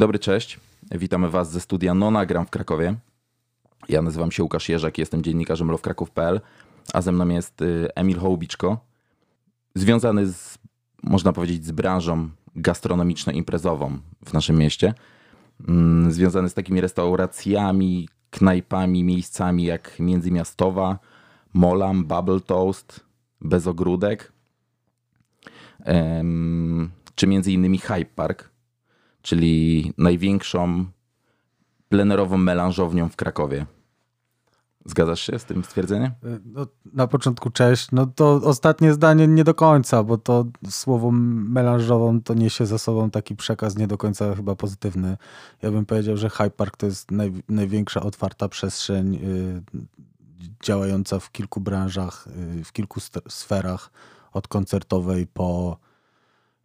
dobry, cześć. Witamy Was ze studia Nona Gram w Krakowie. Ja nazywam się Łukasz Jerzak, jestem dziennikarzem lowkraków.pl, a ze mną jest y, Emil Hołubiczko, związany z, można powiedzieć, z branżą gastronomiczno-imprezową w naszym mieście. Mm, związany z takimi restauracjami, knajpami, miejscami jak Międzymiastowa, Molam, Bubble Toast, Bezogródek, czy między innymi Hype Park, czyli największą plenerową melanżownią w Krakowie. Zgadzasz się z tym stwierdzeniem? No, na początku cześć. No to ostatnie zdanie nie do końca, bo to słowo melanżową to niesie za sobą taki przekaz nie do końca chyba pozytywny. Ja bym powiedział, że Hyde Park to jest naj, największa otwarta przestrzeń y, działająca w kilku branżach, y, w kilku sferach, od koncertowej po y,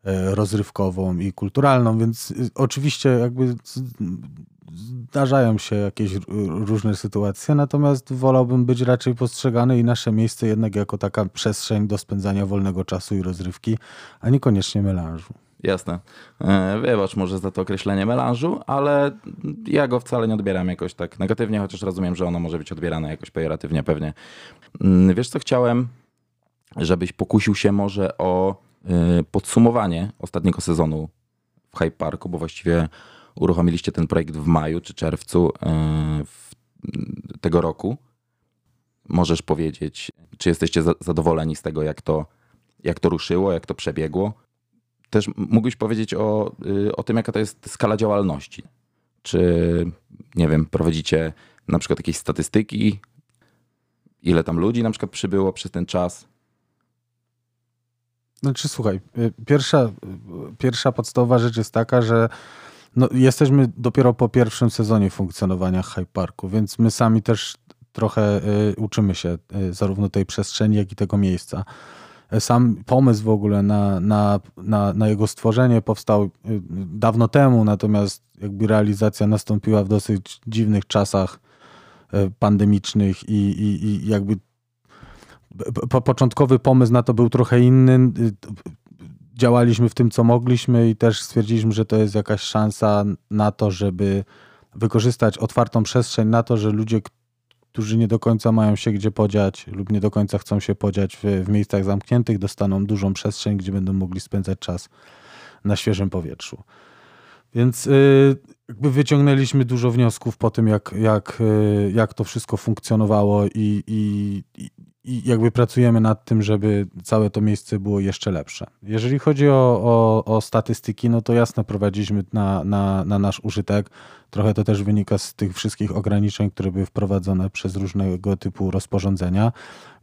rozrywkową i kulturalną, więc y, oczywiście jakby zdarzają się jakieś różne sytuacje, natomiast wolałbym być raczej postrzegany i nasze miejsce jednak jako taka przestrzeń do spędzania wolnego czasu i rozrywki, a niekoniecznie melanżu. Jasne. E, wybacz może za to określenie melanżu, ale ja go wcale nie odbieram jakoś tak negatywnie, chociaż rozumiem, że ono może być odbierane jakoś pejoratywnie pewnie. Mm, wiesz co, chciałem, żebyś pokusił się może o e, podsumowanie ostatniego sezonu w Hype Parku, bo właściwie uruchomiliście ten projekt w maju czy czerwcu e, tego roku. Możesz powiedzieć, czy jesteście zadowoleni z tego, jak to, jak to ruszyło, jak to przebiegło? Też mógłbyś powiedzieć o, y, o tym, jaka to jest skala działalności. Czy, nie wiem, prowadzicie na przykład jakieś statystyki, ile tam ludzi na przykład przybyło przez ten czas? Znaczy, słuchaj, y, pierwsza, y, pierwsza podstawowa rzecz jest taka, że no, jesteśmy dopiero po pierwszym sezonie funkcjonowania Hyde Parku, więc my sami też trochę y, uczymy się y, zarówno tej przestrzeni, jak i tego miejsca. Sam pomysł w ogóle na, na, na, na jego stworzenie powstał y, dawno temu, natomiast jakby realizacja nastąpiła w dosyć dziwnych czasach y, pandemicznych i, i, i jakby po, początkowy pomysł na to był trochę inny. Działaliśmy w tym, co mogliśmy i też stwierdziliśmy, że to jest jakaś szansa na to, żeby wykorzystać otwartą przestrzeń na to, że ludzie, którzy nie do końca mają się gdzie podziać lub nie do końca chcą się podziać w, w miejscach zamkniętych, dostaną dużą przestrzeń, gdzie będą mogli spędzać czas na świeżym powietrzu. Więc y, jakby wyciągnęliśmy dużo wniosków po tym, jak, jak, y, jak to wszystko funkcjonowało i, i, i jakby pracujemy nad tym, żeby całe to miejsce było jeszcze lepsze. Jeżeli chodzi o, o, o statystyki, no to jasno prowadziliśmy na, na, na, nasz użytek. Trochę to też wynika z tych wszystkich ograniczeń, które były wprowadzone przez różnego typu rozporządzenia,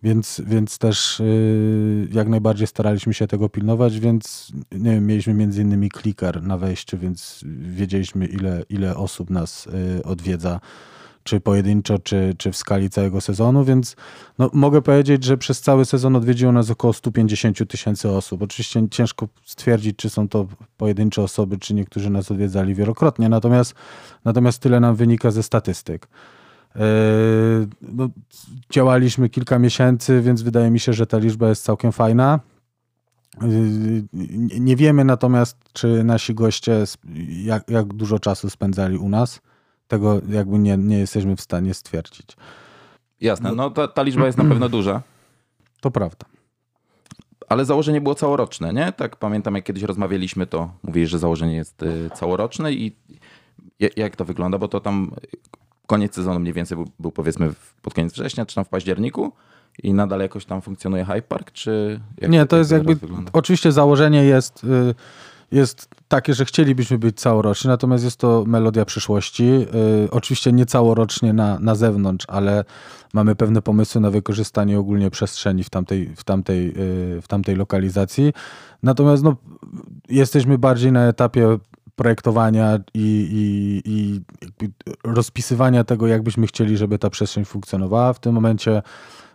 więc, więc też yy, jak najbardziej staraliśmy się tego pilnować, więc nie wiem, mieliśmy między innymi kliker na wejściu, więc wiedzieliśmy ile, ile osób nas yy, odwiedza czy pojedynczo, czy, czy w skali całego sezonu, więc no, mogę powiedzieć, że przez cały sezon odwiedziło nas około 150 tysięcy osób. Oczywiście ciężko stwierdzić, czy są to pojedyncze osoby, czy niektórzy nas odwiedzali wielokrotnie, natomiast, natomiast tyle nam wynika ze statystyk. Yy, no, działaliśmy kilka miesięcy, więc wydaje mi się, że ta liczba jest całkiem fajna. Yy, nie wiemy natomiast, czy nasi goście jak, jak dużo czasu spędzali u nas tego jakby nie, nie jesteśmy w stanie stwierdzić. Jasne, no ta, ta liczba jest na pewno duża. To prawda. Ale założenie było całoroczne, nie? Tak pamiętam, jak kiedyś rozmawialiśmy, to mówili, że założenie jest y, całoroczne i jak to wygląda? Bo to tam koniec sezonu mniej więcej był, był powiedzmy pod koniec września, czy tam w październiku i nadal jakoś tam funkcjonuje Hyde Park, czy... nie, to jest jakby... Wygląda? Oczywiście założenie jest... Y, jest takie, że chcielibyśmy być całorocznie, natomiast jest to melodia przyszłości. Yy, oczywiście nie całorocznie na, na zewnątrz, ale mamy pewne pomysły na wykorzystanie ogólnie przestrzeni w tamtej, w tamtej, yy, w tamtej lokalizacji. Natomiast no, jesteśmy bardziej na etapie projektowania i, i, i rozpisywania tego, jak byśmy chcieli, żeby ta przestrzeń funkcjonowała. W tym momencie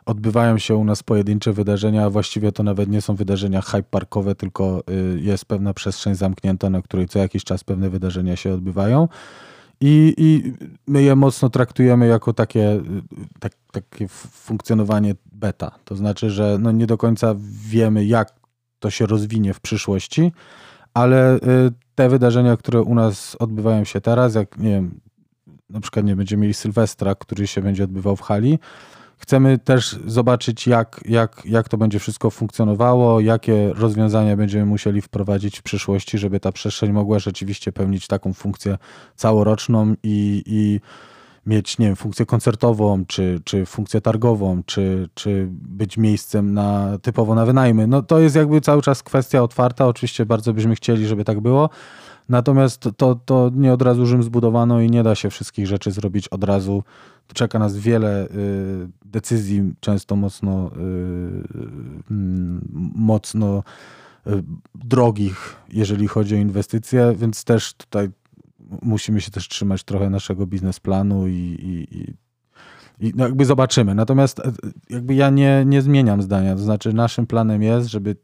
odbywają się u nas pojedyncze wydarzenia, a właściwie to nawet nie są wydarzenia hype parkowe, tylko y, jest pewna przestrzeń zamknięta, na której co jakiś czas pewne wydarzenia się odbywają. I, i my je mocno traktujemy jako takie, y, tak, takie funkcjonowanie beta. To znaczy, że no nie do końca wiemy, jak to się rozwinie w przyszłości, ale y, te wydarzenia, które u nas odbywają się teraz, jak nie wiem, na przykład nie będziemy mieli Sylwestra, który się będzie odbywał w hali, chcemy też zobaczyć, jak, jak, jak to będzie wszystko funkcjonowało, jakie rozwiązania będziemy musieli wprowadzić w przyszłości, żeby ta przestrzeń mogła rzeczywiście pełnić taką funkcję całoroczną i, i mieć, nie wiem, funkcję koncertową, czy, czy funkcję targową, czy, czy być miejscem na, typowo na wynajmy. No to jest jakby cały czas kwestia otwarta. Oczywiście bardzo byśmy chcieli, żeby tak było. Natomiast to, to nie od razu Rzym zbudowano i nie da się wszystkich rzeczy zrobić od razu. Czeka nas wiele y, decyzji, często mocno, y, y, mocno y, drogich, jeżeli chodzi o inwestycje, więc też tutaj musimy się też trzymać trochę naszego biznesplanu i, i, i, i no jakby zobaczymy. Natomiast e, jakby ja nie, nie zmieniam zdania. To znaczy naszym planem jest, żeby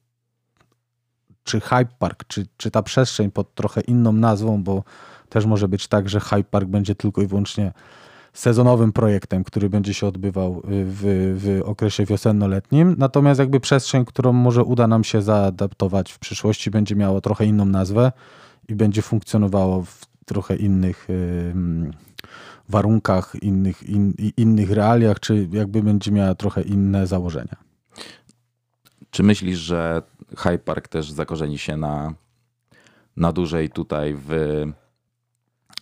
czy Hype Park, czy, czy ta przestrzeń pod trochę inną nazwą, bo też może być tak, że Hype Park będzie tylko i wyłącznie sezonowym projektem, który będzie się odbywał w, w okresie wiosenno-letnim. Natomiast jakby przestrzeń, którą może uda nam się zaadaptować w przyszłości, będzie miało trochę inną nazwę i będzie funkcjonowało w trochę innych warunkach, innych, in, innych realiach, czy jakby będzie miała trochę inne założenia. Czy myślisz, że Hyde Park też zakorzeni się na, na dłużej tutaj w,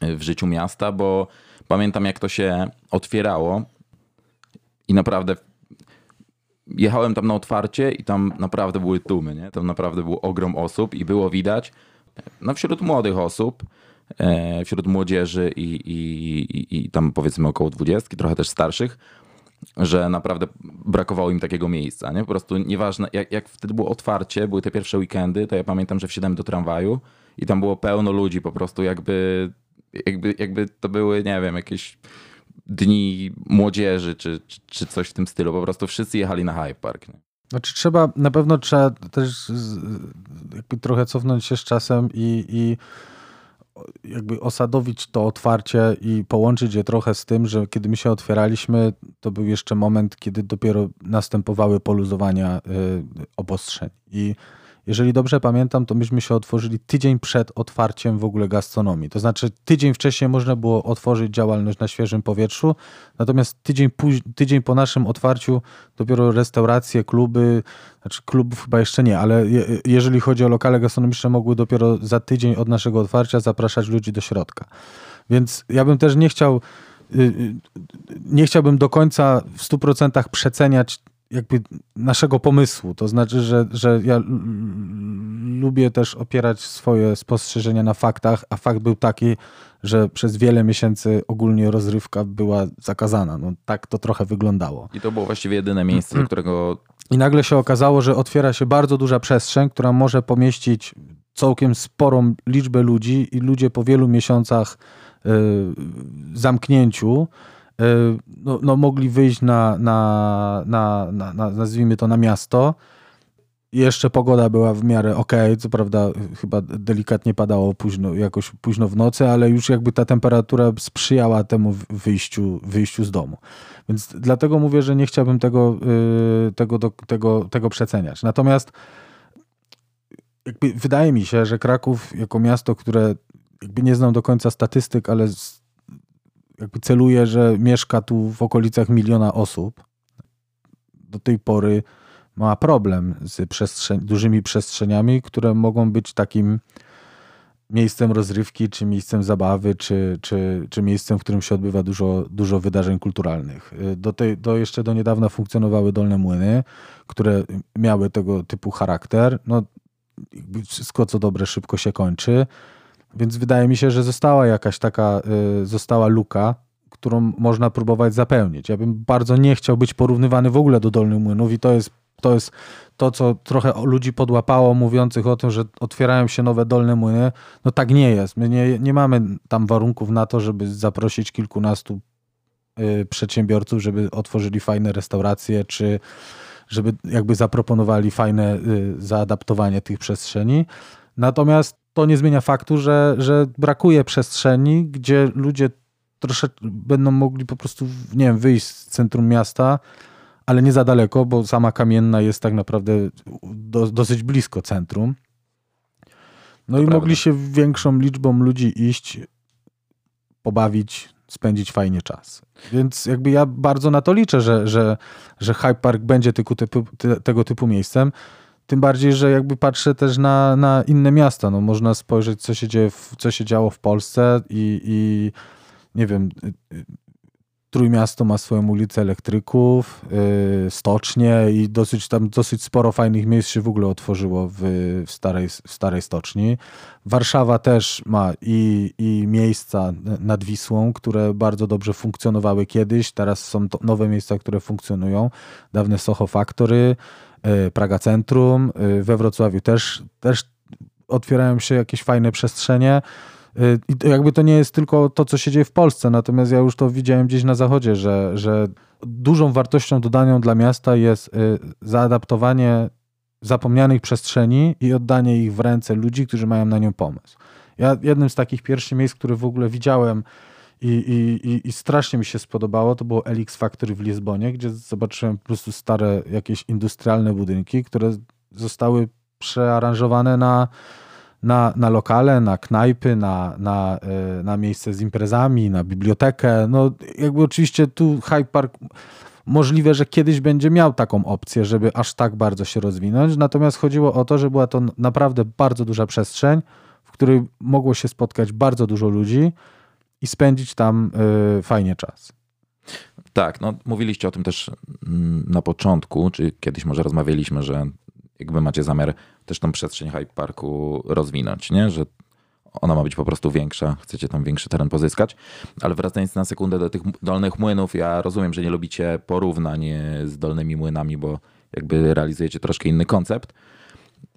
w życiu miasta? Bo pamiętam, jak to się otwierało i naprawdę jechałem tam na otwarcie i tam naprawdę były tłumy, nie? Tam naprawdę był ogrom osób i było widać, no wśród młodych osób, E, wśród młodzieży i, i, i, tam powiedzmy około dwudziestki, trochę też starszych, że naprawdę brakowało im takiego miejsca. Nie? Po prostu nieważne, jak, jak wtedy było otwarcie, były te pierwsze weekendy, to ja pamiętam, że wsiadłem do tramwaju i tam było pełno ludzi, po prostu jakby, jakby, jakby to były, nie wiem, jakieś dni młodzieży czy, czy coś w tym stylu. Po prostu wszyscy jechali na Hyde Park. Nie? Znaczy trzeba, na pewno trzeba też jakby trochę cofnąć się z czasem i, i jakby osadowić to otwarcie i połączyć je trochę z tym, że kiedy my się otwieraliśmy, to był jeszcze moment, kiedy dopiero następowały poluzowania y, obostrzeń. I jeżeli dobrze pamiętam, to myśmy się otworzyli tydzień przed otwarciem w ogóle gastronomii. To znaczy tydzień wcześniej można było otworzyć działalność na świeżym powietrzu, natomiast tydzień, tydzień po naszym otwarciu dopiero restauracje, kluby, znaczy klubów chyba jeszcze nie, ale je, jeżeli chodzi o lokale gastronomiczne, mogły dopiero za tydzień od naszego otwarcia zapraszać ludzi do środka. Więc ja bym też nie chciał y, y, nie chciałbym do końca w 100% przeceniać jakby naszego pomysłu. To znaczy, że, że ja lubię też opierać swoje spostrzeżenia na faktach, a fakt był taki, że przez wiele miesięcy ogólnie rozrywka była zakazana. No, tak to trochę wyglądało. I to było właściwie jedyne miejsce, do którego. I nagle się okazało, że otwiera się bardzo duża przestrzeń, która może pomieścić całkiem sporą liczbę ludzi, i ludzie po wielu miesiącach yy, zamknięciu no, no mogli wyjść na, na, na, na, na, nazwijmy to, na miasto. Jeszcze pogoda była w miarę ok, co prawda chyba delikatnie padało późno, jakoś późno w nocy, ale już jakby ta temperatura sprzyjała temu wyjściu, wyjściu z domu. Więc dlatego mówię, że nie chciałbym tego, y, tego, tego, tego przeceniać. Natomiast wydaje mi się, że Kraków jako miasto, które jakby nie znam do końca statystyk, ale jakby celuje, że mieszka tu w okolicach miliona osób. Do tej pory ma problem z dużymi przestrzeniami, które mogą być takim miejscem rozrywki, czy miejscem zabawy, czy, czy, czy miejscem, w którym się odbywa dużo, dużo wydarzeń kulturalnych. Do, tej, do jeszcze do niedawna funkcjonowały dolne młyny, które miały tego typu charakter. No, wszystko co dobre szybko się kończy. Więc wydaje mi się, że została jakaś taka, y, została luka, którą można próbować zapełnić. Ja bym bardzo nie chciał być porównywany w ogóle do Dolnych Młynów i to jest to jest to, co trochę ludzi podłapało, mówiących o tym, że otwierają się nowe dolne młyny. No tak nie jest. My nie, nie mamy tam warunków na to, żeby zaprosić kilkunastu y, przedsiębiorców, żeby otworzyli fajne restauracje, czy żeby jakby zaproponowali fajne y, zaadaptowanie tych przestrzeni. Natomiast to nie zmienia faktu, że, że brakuje przestrzeni, gdzie ludzie troszeczkę będą mogli po prostu, nie wiem, wyjść z centrum miasta, ale nie za daleko, bo sama Kamienna jest tak naprawdę do, dosyć blisko centrum. No i mogli się większą liczbą ludzi iść, pobawić, spędzić fajnie czas. Więc jakby ja bardzo na to liczę, że, że, że Hyde Park będzie typu, typu, tego typu miejscem. Tym bardziej, że jakby patrzę też na, na inne miasta. No, można spojrzeć, co się, dzieje w, co się działo w Polsce i, i nie wiem, Trójmiasto ma swoją ulicę elektryków, yy, stocznie i dosyć tam dosyć sporo fajnych miejsc się w ogóle otworzyło w, w, starej, w starej stoczni. Warszawa też ma i, i miejsca nad Wisłą, które bardzo dobrze funkcjonowały kiedyś. Teraz są nowe miejsca, które funkcjonują. Dawne Soho Factory, Praga Centrum. Yy, we Wrocławiu też, też otwierają się jakieś fajne przestrzenie. Y, I jakby to nie jest tylko to, co się dzieje w Polsce, natomiast ja już to widziałem gdzieś na zachodzie, że, że dużą wartością dodaną dla miasta jest y, zaadaptowanie zapomnianych przestrzeni i oddanie ich w ręce ludzi, którzy mają na nią pomysł. Ja jednym z takich pierwszych miejsc, które w ogóle widziałem i, i, i, strasznie mi się spodobało, to było Elix Factory w Lizbonie, gdzie zobaczyłem po prostu stare jakieś industrialne budynki, które zostały przearanżowane na na, na lokale, na knajpy, na, na, e, na miejsce z imprezami, na bibliotekę. No jakby oczywiście tu Hyde Park możliwe, że kiedyś będzie miał taką opcję, żeby aż tak bardzo się rozwinąć. Natomiast chodziło o to, że była to naprawdę bardzo duża przestrzeń, w której mogło się spotkać bardzo dużo ludzi i spędzić tam y, fajnie czas. Tak, no mówiliście o tym też mm, na początku, czy kiedyś może rozmawialiśmy, że jakby macie zamiar też tą przestrzeń Hyde Parku rozwinąć, nie? że ona ma być po prostu większa, chcecie tam większy teren pozyskać. Ale wracając na sekundę do tych dolnych młynów, ja rozumiem, że nie lubicie porównań z dolnymi młynami, bo jakby realizujecie troszkę inny koncept,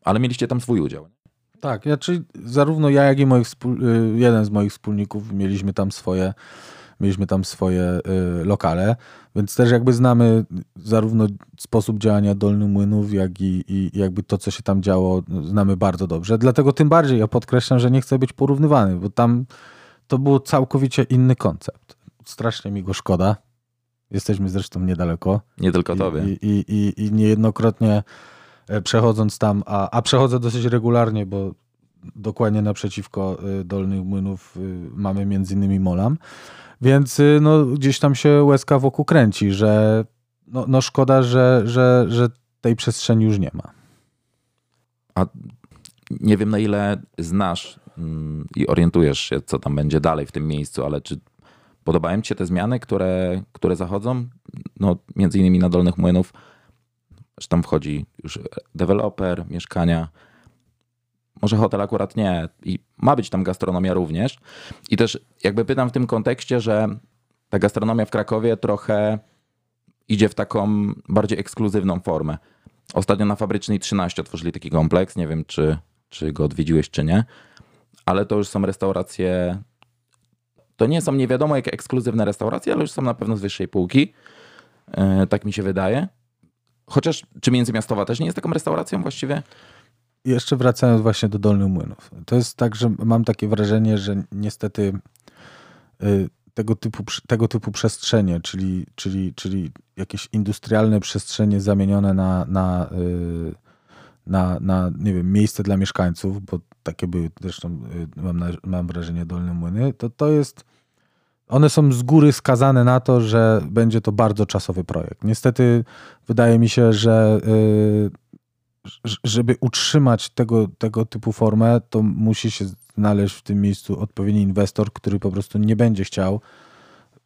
ale mieliście tam swój udział. Tak, ja, czyli zarówno ja, jak i moich y, jeden z moich wspólników mieliśmy tam swoje mieliśmy tam swoje y, lokale, więc też jakby znamy zarówno sposób działania Dolnych Młynów, jak i, i jakby to, co się tam działo, znamy bardzo dobrze. Dlatego tym bardziej ja podkreślam, że nie chcę być porównywany, bo tam to był całkowicie inny koncept. Strasznie mi go szkoda. Jesteśmy zresztą niedaleko. Nie tylko tobie. I, i, i, i niejednokrotnie przechodząc tam, a, a przechodzę dosyć regularnie, bo dokładnie naprzeciwko e, Dolnych Młynów e, mamy między innymi Molam. Więc no, gdzieś tam się łezka wokół kręci, że no, no szkoda, że, że, że tej przestrzeni już nie ma. A nie wiem na ile znasz mm, i orientujesz się, co tam będzie dalej w tym miejscu, ale czy podobają ci się te zmiany, które, które zachodzą? No, między innymi na Dolnych Młynów, że tam wchodzi już deweloper, mieszkania, może hotel akurat nie. I ma być tam gastronomia również. I też jakby pytam w tym kontekście, że ta gastronomia w Krakowie trochę idzie w taką bardziej ekskluzywną formę. Ostatnio na Fabrycznej 13 otworzyli taki kompleks. Nie wiem, czy, czy go odwiedziłeś, czy nie. Ale to już są restauracje. To nie są nie wiadomo jakie ekskluzywne restauracje, ale już są na pewno z wyższej półki. Yy, tak mi się wydaje. Chociaż czy Międzymiastowa też nie jest taką restauracją właściwie? jeszcze wracając właśnie do Dolnych Młynów. To jest tak, że mam takie wrażenie, że niestety y, tego typu, tego typu przestrzenie, czyli, czyli, czyli jakieś industrialne przestrzenie zamienione na, na, y, na, na nie wiem, miejsce dla mieszkańców, bo takie były zresztą, y, mam, mam wrażenie, Dolne Młyny, to to jest one są z góry skazane na to, że będzie to bardzo czasowy projekt. Niestety wydaje mi się, że żeby utrzymać tego, tego typu formę, to musi się znaleźć w tym miejscu odpowiedni inwestor, który po prostu nie będzie chciał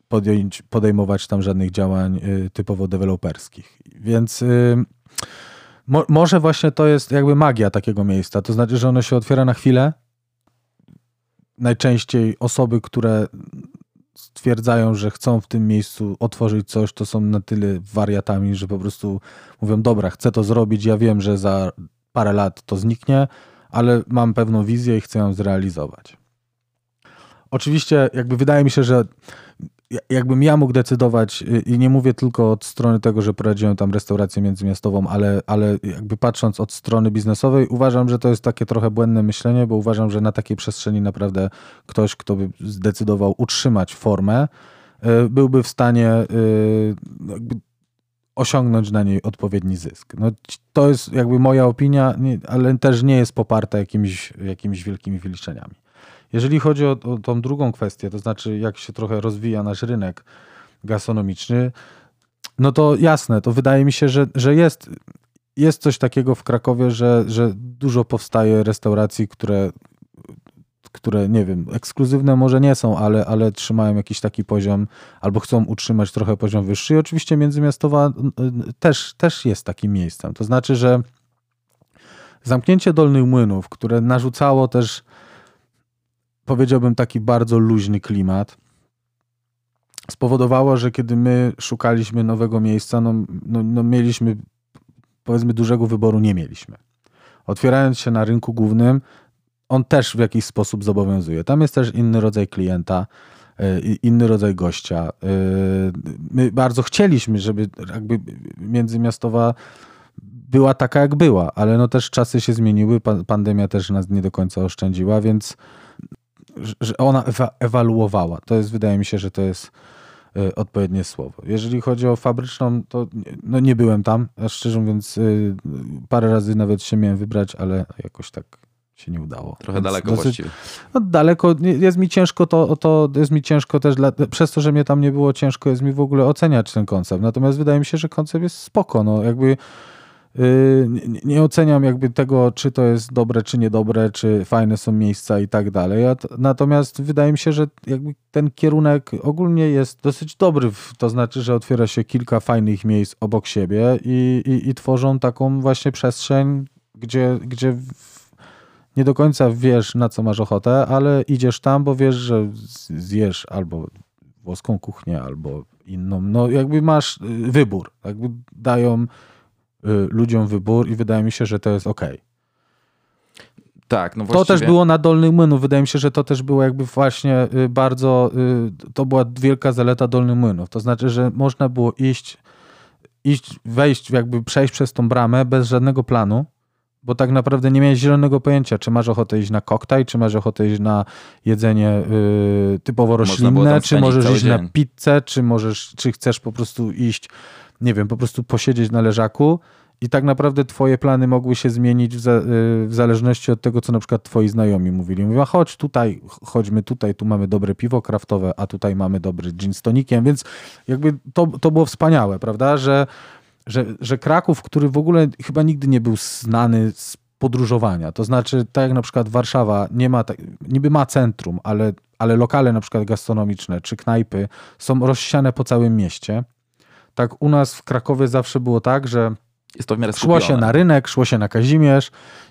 podjąć, podejmować tam żadnych działań y, typowo deweloperskich. Więc y, mo, może właśnie to jest jakby magia takiego miejsca. To znaczy, że ono się otwiera na chwilę. Najczęściej osoby, które stwierdzają, że chcą w tym miejscu otworzyć coś, to są na tyle wariatami, że po prostu mówią, dobra, chcę to zrobić, ja wiem, że za parę lat to zniknie, ale mam pewną wizję i chcę ją zrealizować. Oczywiście, jakby wydaje mi się, że jakbym ja mógł decydować, y, i nie mówię tylko od strony tego, że prowadziłem tam restaurację międzymiastową, ale, ale jakby patrząc od strony biznesowej, uważam, że to jest takie trochę błędne myślenie, bo uważam, że na takiej przestrzeni naprawdę ktoś, kto by zdecydował utrzymać formę, y, byłby w stanie y, osiągnąć na niej odpowiedni zysk. No, to jest jakby moja opinia, nie, ale też nie jest poparta jakimiś, jakimiś wielkimi wyliczeniami. Jeżeli chodzi o, o tą drugą kwestię, to znaczy jak się trochę rozwija nasz rynek gastronomiczny, no to jasne, to wydaje mi się, że, że jest, jest coś takiego w Krakowie, że, że dużo powstaje restauracji, które, które nie wiem, ekskluzywne może nie są, ale, ale trzymają jakiś taki poziom albo chcą utrzymać trochę poziom wyższy. I oczywiście międzymiastowa też, też jest takim miejscem. To znaczy, że zamknięcie Dolnych Młynów, które narzucało też powiedziałbym taki bardzo luźny klimat, spowodowało, że kiedy my szukaliśmy nowego miejsca, no, no, no mieliśmy powiedzmy dużego wyboru nie mieliśmy. Otwierając się na rynku głównym, on też w jakiś sposób zobowiązuje. Tam jest też inny rodzaj klienta, y, inny rodzaj gościa. Y, my bardzo chcieliśmy, żeby jakby międzymiastowa była taka, jak była, ale no też czasy się zmieniły, pandemia też nas nie do końca oszczędziła, więc że ona ewaluowała. To jest, wydaje mi się, że to jest y, odpowiednie słowo. Jeżeli chodzi o fabryczną, to no nie byłem tam, szczerze mówiąc parę razy nawet się miałem wybrać, ale jakoś tak się nie udało. Trochę Więc daleko dosyć, właściwie. No daleko, jest mi ciężko to, to jest mi ciężko też, dla, przez to, że mnie tam nie było ciężko, jest mi w ogóle oceniać ten koncept. Natomiast wydaje mi się, że koncept jest spoko, no jakby yy, nie, nie oceniam jakby tego, czy to jest dobre, czy niedobre, czy fajne są miejsca i tak dalej. Natomiast wydaje mi się, że jakby ten kierunek ogólnie jest dosyć dobry, to znaczy, że otwiera się kilka fajnych miejsc obok siebie i, i, i tworzą taką właśnie przestrzeń, gdzie, gdzie nie do końca wiesz, na co masz ochotę, ale idziesz tam, bo wiesz, że zjesz albo włoską kuchnię, albo inną. No jakby masz y, wybór. Jakby dają y, ludziom wybór i wydaje mi się, że to jest ok. Tak, no właściwie... To też było na Dolnym Młynu. Wydaje mi się, że to też było jakby właśnie y, bardzo, to była wielka zaleta Dolnych Młynów. To znaczy, że można było iść, iść, wejść, jakby przejść przez tą bramę bez żadnego planu bo tak naprawdę nie miałeś zielonego pojęcia, czy masz ochotę iść na koktajl, czy masz ochotę iść na jedzenie y, typowo roślinne, czy możesz iść dzień. na pizzę, czy możesz, czy chcesz po prostu iść, nie wiem, po prostu posiedzieć na leżaku i tak naprawdę twoje plany mogły się zmienić w, za, y, w zależności od tego, co na przykład twoi znajomi mówili. Mówią, chodź tutaj, chodźmy tutaj, tu mamy dobre piwo kraftowe, a tutaj mamy dobry gin z tonikiem, więc jakby to, to było wspaniałe, prawda, że że, że Kraków, który w ogóle chyba nigdy nie był znany z podróżowania, to znaczy tak jak na przykład Warszawa nie ma, niby ma centrum, ale, ale lokale na przykład gastronomiczne czy knajpy są rozsiane po całym mieście. Tak u nas w Krakowie zawsze było tak, że jest to w miarę szło się na rynek, szło się na Kazimierz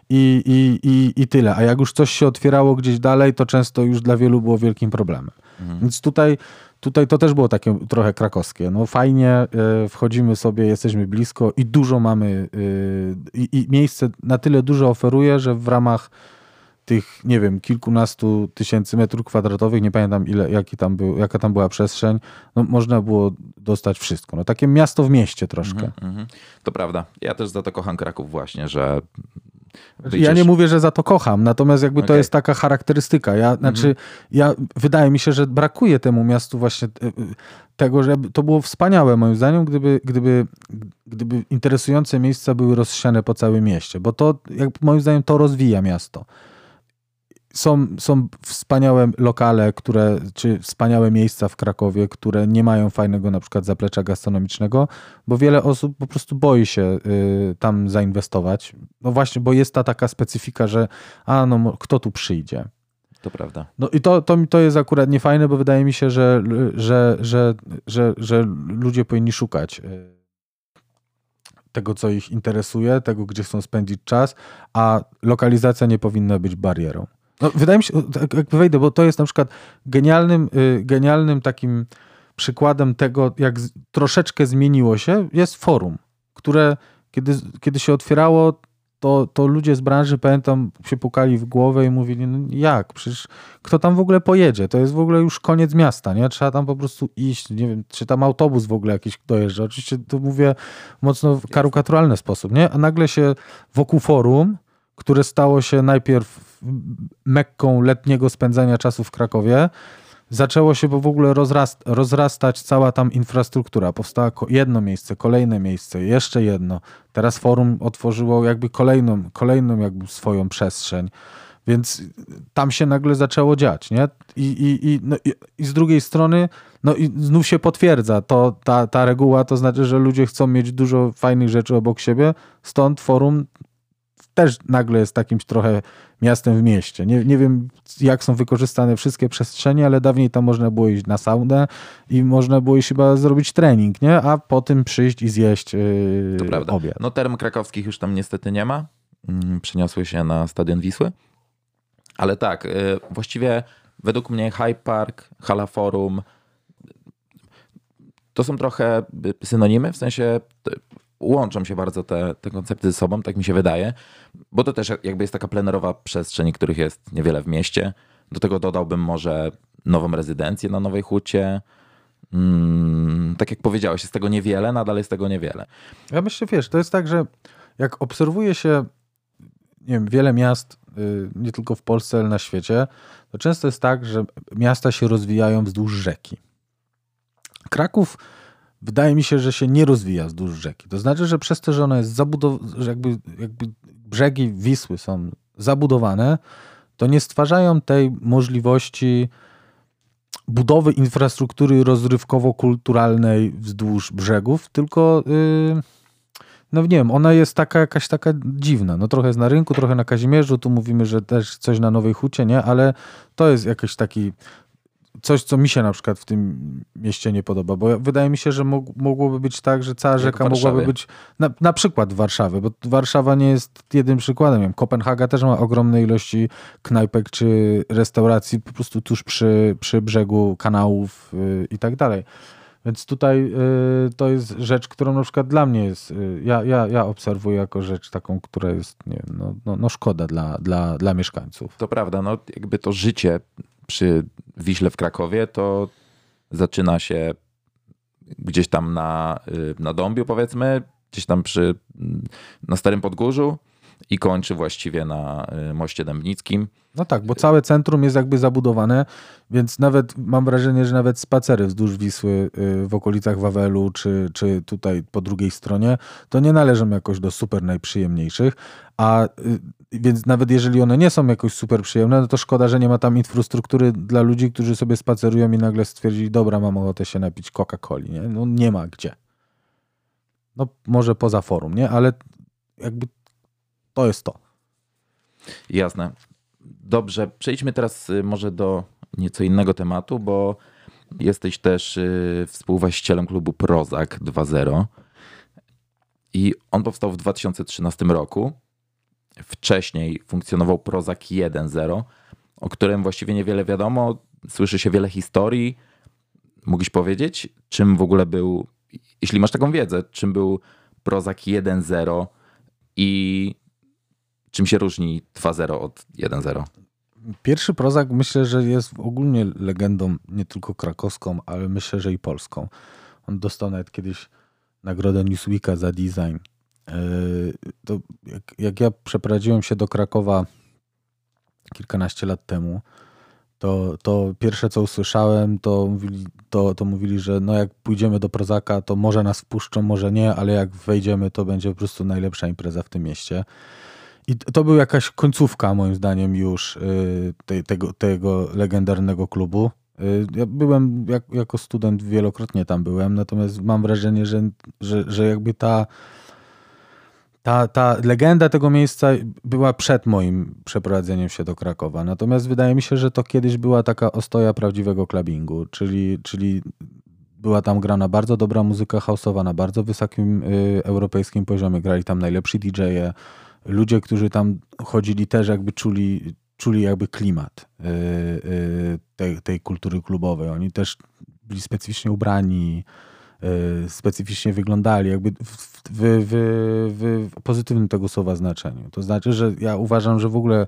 i, i, i, i tyle. A jak już coś się otwierało gdzieś dalej, to często już dla wielu było wielkim problemem. Mhm. Więc tutaj Tutaj to też było takie trochę krakowskie. No fajnie, e, wchodzimy sobie, jesteśmy blisko i dużo mamy, e, i miejsce na tyle dużo oferuje, że w ramach tych, nie wiem, kilkunastu tysięcy metrów kwadratowych, nie pamiętam ile, jaki tam był, jaka tam była przestrzeń, no, można było dostać wszystko. No, takie miasto w mieście troszkę. Mm -hmm. To prawda. Ja też za to kocham Kraków właśnie, że Wyjdziesz... Ja nie mówię, że za to kocham, natomiast jakby okay. to jest taka charakterystyka. Ja, mhm. znaczy, ja, wydaje mi się, że brakuje temu miastu właśnie e, e, tego, że to było wspaniałe moim zdaniem, gdyby, gdyby, gdyby interesujące miejsca były rozsiane po całym mieście, bo to, jak moim zdaniem, to rozwija miasto są, są wspaniałe lokale, które, czy wspaniałe miejsca w Krakowie, które nie mają fajnego na przykład zaplecza gastronomicznego, bo wiele osób po prostu boi się y, tam zainwestować. No właśnie, bo jest ta taka specyfika, że a no, kto tu przyjdzie? To prawda. No i to, to, to jest akurat niefajne, bo wydaje mi się, że, że, że, że, że ludzie powinni szukać y, tego, co ich interesuje, tego, gdzie chcą spędzić czas, a lokalizacja nie powinna być barierą. No, wydaje mi się, tak jak wejdę, bo to jest na przykład genialnym, y, genialnym takim przykładem tego, jak troszeczkę zmieniło się, jest forum, które kiedy, kiedy się otwierało, to, to ludzie z branży, pamiętam, się pukali w głowę i mówili, no jak, przecież kto tam w ogóle pojedzie? To jest w ogóle już koniec miasta, nie? Trzeba tam po prostu iść, nie wiem, czy tam autobus w ogóle jakiś dojeżdża. Oczywiście to mówię mocno w karykaturalny sposób, nie? A nagle się wokół forum, które stało się najpierw Mekką letniego spędzania czasu w Krakowie, zaczęło się w ogóle rozrast, rozrastać cała tam infrastruktura. Powstało jedno miejsce, kolejne miejsce, jeszcze jedno. Teraz forum otworzyło jakby kolejną, kolejną jakby swoją przestrzeń. Więc tam się nagle zaczęło dziać, nie? I, i, i, no, i, i z drugiej strony, no i znów się potwierdza to, ta, ta reguła, to znaczy, że ludzie chcą mieć dużo fajnych rzeczy obok siebie, stąd forum też nagle jest takimś trochę miastem w mieście. Nie, nie wiem, jak są wykorzystane wszystkie przestrzenie, ale dawniej tam można było iść na saunę i można było iść chyba zrobić trening, nie? A po tym przyjść i zjeść yy, To prawda. obiad. No term krakowskich już tam niestety nie ma. Mm, Przeniosły się na Stadion Wisły. Ale tak, y, właściwie według mnie Hyde Park, Hala Forum to są trochę y, synonimy, w sensie łączą się bardzo te, te koncepty ze sobą, tak mi się wydaje, bo to też jakby jest taka plenerowa przestrzeń, których jest niewiele w mieście. Do tego dodałbym może nową rezydencję na Nowej Hucie. Mm, tak jak powiedziałeś, jest tego niewiele, nadal jest tego niewiele. Ja myślę, wiesz, to jest tak, że jak obserwuje się nie wiem, wiele miast, y, nie tylko w Polsce, ale na świecie, to często jest tak, że miasta się rozwijają wzdłuż rzeki. Kraków wydaje mi się, że się nie rozwija wzdłuż rzeki. To znaczy, że przez to, że ona jest zabudowana, jakby, jakby brzegi Wisły są zabudowane, to nie stwarzają tej możliwości budowy infrastruktury rozrywkowo-kulturalnej wzdłuż brzegów, tylko yy, no nie wiem, ona jest taka jakaś taka dziwna. No trochę jest na rynku, trochę na Kazimierzu, tu mówimy, że też coś na Nowej Hucie, nie? Ale to jest jakiś taki coś, co mi się na przykład w tym mieście nie podoba, bo wydaje mi się, że mog, mogłoby być tak, że cała rzeka mogłaby być na, na przykład Warszawy, bo Warszawa nie jest jednym przykładem. Wiem, Kopenhaga też ma ogromne ilości knajpek czy restauracji po prostu tuż przy, przy brzegu kanałów yy, i tak dalej. Więc tutaj y, to jest rzecz, którą na przykład dla mnie jest, y, ja, ja, ja obserwuję jako rzecz taką, która jest, nie wiem, no, no, no szkoda dla, dla, dla mieszkańców. To prawda, no jakby to życie przy Wiśle w Krakowie to zaczyna się gdzieś tam na, y, na Dąbiu powiedzmy, gdzieś tam przy, na Starym Podgórzu i kończy właściwie na y, Moście Dębnickim. No tak, bo całe centrum jest jakby zabudowane, więc nawet mam wrażenie, że nawet spacery wzdłuż Wisły y, w okolicach Wawelu, czy, czy tutaj po drugiej stronie, to nie należą jakoś do super najprzyjemniejszych, a więc nawet jeżeli one nie są jakoś super przyjemne, no to szkoda, że nie ma tam infrastruktury dla ludzi, którzy sobie spacerują i nagle stwierdzili, dobra, mam ochotę się napić Coca-Coli, nie? No nie ma gdzie. No może poza forum, nie? Ale jakby to jest to. Jasne. Dobrze, przejdźmy teraz y, może do nieco innego tematu, bo jesteś też y, współwłaścicielem klubu Prozak 2.0 i on powstał w 2013 roku. Wcześniej funkcjonował Prozak 1.0, o którym właściwie niewiele wiadomo. Słyszy się wiele historii. Mógłbyś powiedzieć, czym w ogóle był, jeśli masz taką wiedzę, czym był Prozak 1.0 i czym się różni 2.0 od 1.0? Pierwszy Prozak myślę, że jest ogólnie legendą nie tylko krakowską, ale myślę, że i polską. On dostał nawet kiedyś nagrodę Newsweeka za design. To jak, jak ja przeprowadziłem się do Krakowa kilkanaście lat temu, to, to pierwsze co usłyszałem, to mówili, to, to mówili, że no jak pójdziemy do Prozaka, to może nas wpuszczą, może nie, ale jak wejdziemy, to będzie po prostu najlepsza impreza w tym mieście. I to była jakaś końcówka, moim zdaniem, już y, tej, tego, tego legendarnego klubu. Y, Ja byłem jak, jako student wielokrotnie tam byłem, natomiast mam wrażenie, że, że, że jakby ta, ta, ta legenda tego miejsca była przed moim przeprowadzeniem się do Krakowa. Natomiast wydaje mi się, że to kiedyś była taka ostoja prawdziwego clubbingu, czyli, czyli była tam grana bardzo dobra muzyka houseowa na bardzo wysokim y, europejskim poziomie. Grali tam najlepsi DJ-e. Ludzie, którzy tam chodzili też jakby czuli, czuli jakby klimat y, y, tej, tej kultury klubowej. Oni też byli specyficznie ubrani, specyficznie wyglądali, jakby w, w, w, w, w pozytywnym tego słowa znaczeniu. To znaczy, że ja uważam, że w ogóle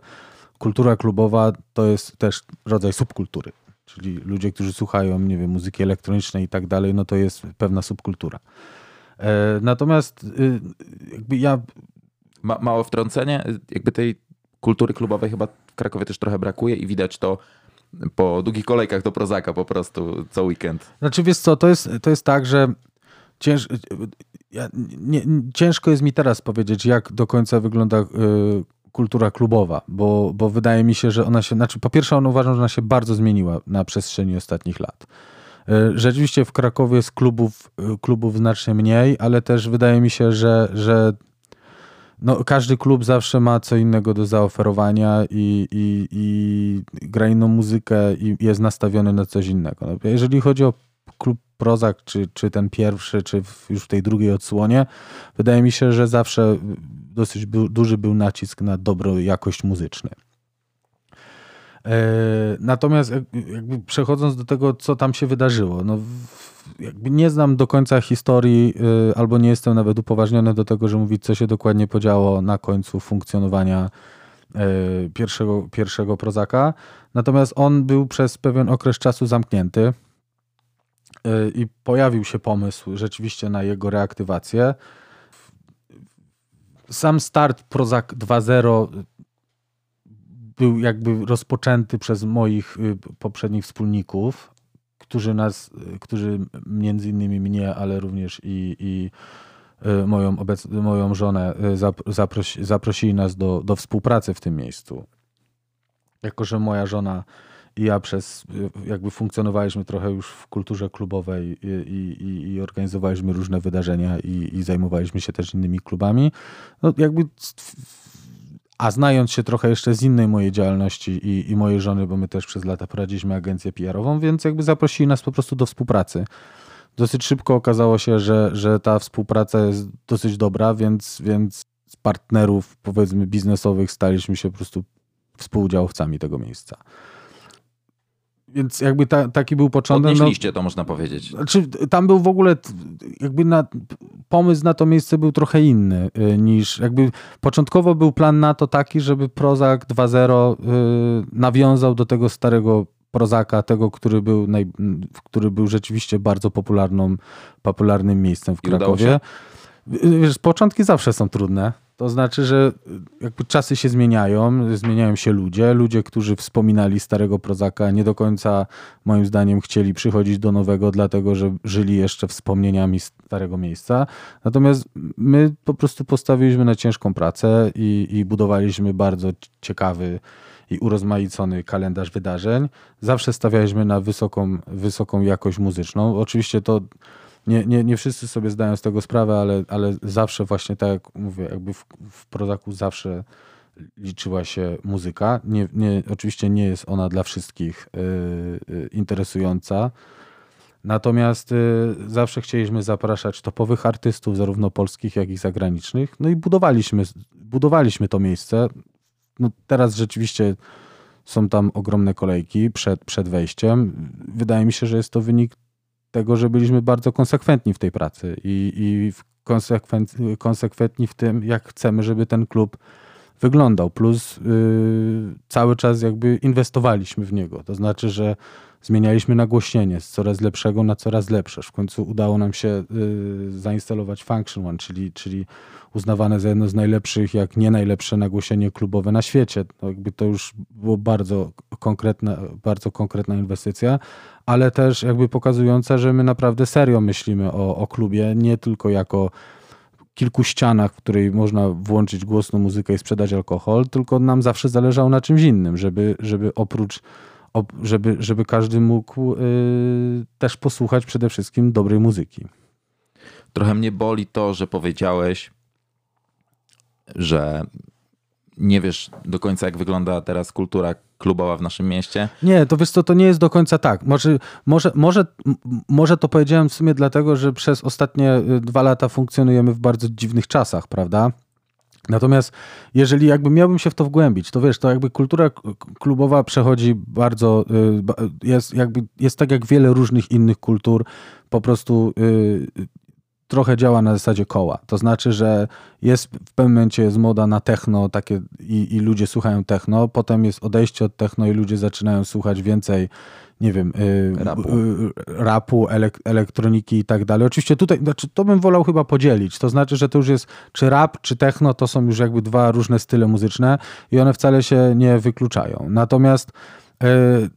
kultura klubowa to jest też rodzaj subkultury. Czyli ludzie, którzy słuchają, nie wiem, muzyki elektronicznej i tak dalej, no to jest pewna subkultura. E, Natomiast y, jakby ja Ma, małe wtrącenie, jakby tej kultury klubowej chyba w Krakowie też trochę brakuje i widać to po długich kolejkach do Prozaka po prostu co weekend. Znaczy wiesz co, to jest, to jest tak, że cięż, ja, nie, ciężko jest mi teraz powiedzieć, jak do końca wygląda y, kultura klubowa, bo, bo wydaje mi się, że ona się, znaczy po pierwsze ona uważam, że ona się bardzo zmieniła na przestrzeni ostatnich lat. Y, rzeczywiście w Krakowie jest klubów, y, klubów znacznie mniej, ale też wydaje mi się, że, że no, każdy klub zawsze ma co innego do zaoferowania i, i, i gra inną muzykę i jest nastawiony na coś innego. No, jeżeli chodzi o klub Prozak, czy, czy ten pierwszy, czy w, już w tej drugiej odsłonie, wydaje mi się, że zawsze dosyć był, duży był nacisk na dobrą jakość muzyczną. E, natomiast jakby przechodząc do tego, co tam się wydarzyło, no jakby nie znam do końca historii, y, albo nie jestem nawet upoważniony do tego, że mówić, co się dokładnie podziało na końcu funkcjonowania y, pierwszego, pierwszego prozaka. Natomiast on był przez pewien okres czasu zamknięty i pojawił się pomysł rzeczywiście na jego reaktywację. Sam start Prozak 2.0 był jakby rozpoczęty przez moich poprzednich wspólników, którzy nas, którzy między innymi mnie, ale również i, i e, moją, obec, moją żonę zaprosi, zaprosili nas do, do współpracy w tym miejscu. Jako, że moja żona i ja przez, jakby funkcjonowaliśmy trochę już w kulturze klubowej i, i, i organizowaliśmy różne wydarzenia i, i, zajmowaliśmy się też innymi klubami. No jakby a znając się trochę jeszcze z innej mojej działalności i, i mojej żony, bo my też przez lata prowadziliśmy agencję PR-ową, więc jakby zaprosili nas po prostu do współpracy. Dosyć szybko okazało się, że, że ta współpraca jest dosyć dobra, więc, więc z partnerów powiedzmy biznesowych staliśmy się po prostu współudziałowcami tego miejsca. Więc jakby ta, taki był początek. Podnieśliście no, to, można powiedzieć. Znaczy, tam był w ogóle jakby na, pomysł na to miejsce był trochę inny y, niż jakby początkowo był plan na to taki, żeby Prozak 2.0 y, nawiązał do tego starego Prozaka, tego, który był, naj, który był rzeczywiście bardzo popularną, popularnym miejscem w Krakowie. Wiesz, początki zawsze są trudne. To znaczy, że jakby czasy się zmieniają, zmieniają się ludzie. Ludzie, którzy wspominali starego prozaka, nie do końca, moim zdaniem, chcieli przychodzić do nowego, dlatego że żyli jeszcze wspomnieniami starego miejsca. Natomiast my po prostu postawiliśmy na ciężką pracę i, i budowaliśmy bardzo ciekawy i urozmaicony kalendarz wydarzeń. Zawsze stawialiśmy na wysoką, wysoką jakość muzyczną. Oczywiście to nie, nie, nie wszyscy sobie zdają z tego sprawę, ale, ale zawsze właśnie tak jak mówię, jakby w, w Prozaku zawsze liczyła się muzyka. Nie, nie, oczywiście nie jest ona dla wszystkich y, y, interesująca. Natomiast y, zawsze chcieliśmy zapraszać topowych artystów, zarówno polskich, jak i zagranicznych. No i budowaliśmy, budowaliśmy to miejsce. No teraz rzeczywiście są tam ogromne kolejki przed, przed wejściem. Wydaje mi się, że jest to wynik tego, że byliśmy bardzo konsekwentni w tej pracy i, i konsekwentni w tym, jak chcemy, żeby ten klub wyglądał. Plus yy, cały czas jakby inwestowaliśmy w niego. To znaczy, że zmienialiśmy nagłośnienie z coraz lepszego na coraz lepsze. W końcu udało nam się yy, zainstalować Function One, czyli, czyli uznawane za jedno z najlepszych, jak nie najlepsze nagłośnienie klubowe na świecie. To, jakby to już było bardzo konkretna, bardzo konkretna inwestycja, ale też jakby pokazująca, że my naprawdę serio myślimy o, o klubie, nie tylko jako kilku ścianach, w której można włączyć głośną muzykę i sprzedać alkohol, tylko nam zawsze zależało na czymś innym, żeby, żeby oprócz żeby, żeby każdy mógł yy, też posłuchać przede wszystkim dobrej muzyki. Trochę mnie boli to, że powiedziałeś, że nie wiesz do końca, jak wygląda teraz kultura klubowa w naszym mieście. Nie, to wiesz co, to nie jest do końca tak. Może, może, może, może to powiedziałem w sumie dlatego, że przez ostatnie y, dwa lata funkcjonujemy w bardzo dziwnych czasach, prawda? Natomiast jeżeli jakby miałbym się w to wgłębić, to wiesz, to jakby kultura klubowa przechodzi bardzo, y, jest jakby, jest tak jak wiele różnych innych kultur, po prostu y, trochę działa na zasadzie koła. To znaczy, że jest w pewnym momencie jest moda na techno takie i, i ludzie słuchają techno, potem jest odejście od techno i ludzie zaczynają słuchać więcej nie wiem, y, rapu, y, rapu elek elektroniki i tak dalej. Oczywiście tutaj, znaczy to bym wolał chyba podzielić. To znaczy, że to już jest, czy rap, czy techno, to są już jakby dwa różne style muzyczne i one wcale się nie wykluczają. Natomiast y,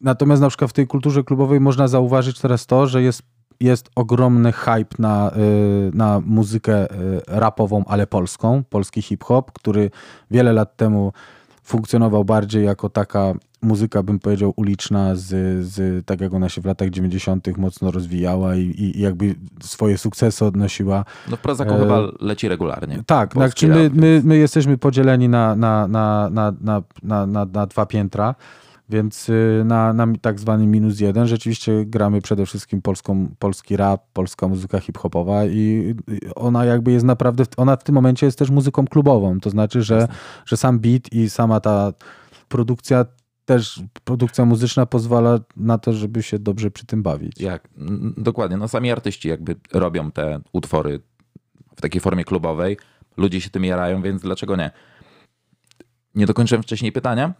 natomiast na przykład w tej kulturze klubowej można zauważyć teraz to, że jest, jest ogromny hype na, y, na muzykę y, rapową, ale polską, polski hip-hop, który wiele lat temu funkcjonował bardziej jako taka muzyka, bym powiedział, uliczna, z, z, tak jak ona się w latach 90. mocno rozwijała i, i jakby swoje sukcesy odnosiła. No w Prozaku e... chyba leci regularnie. Tak, znaczy my, my, my jesteśmy podzieleni na, na, na, na, na, na, na, na dwa piętra. Więc y, na, na tak zwany minus jeden rzeczywiście gramy przede wszystkim polską, polski rap, polska muzyka hip-hopowa i ona jakby jest naprawdę, ona w tym momencie jest też muzyką klubową. To znaczy, że, że sam beat i sama ta produkcja też produkcja muzyczna pozwala na to, żeby się dobrze przy tym bawić. Jak? Dokładnie. No sami artyści jakby robią te utwory w takiej formie klubowej. Ludzie się tym jarają, więc dlaczego nie? Nie dokończyłem wcześniej pytania.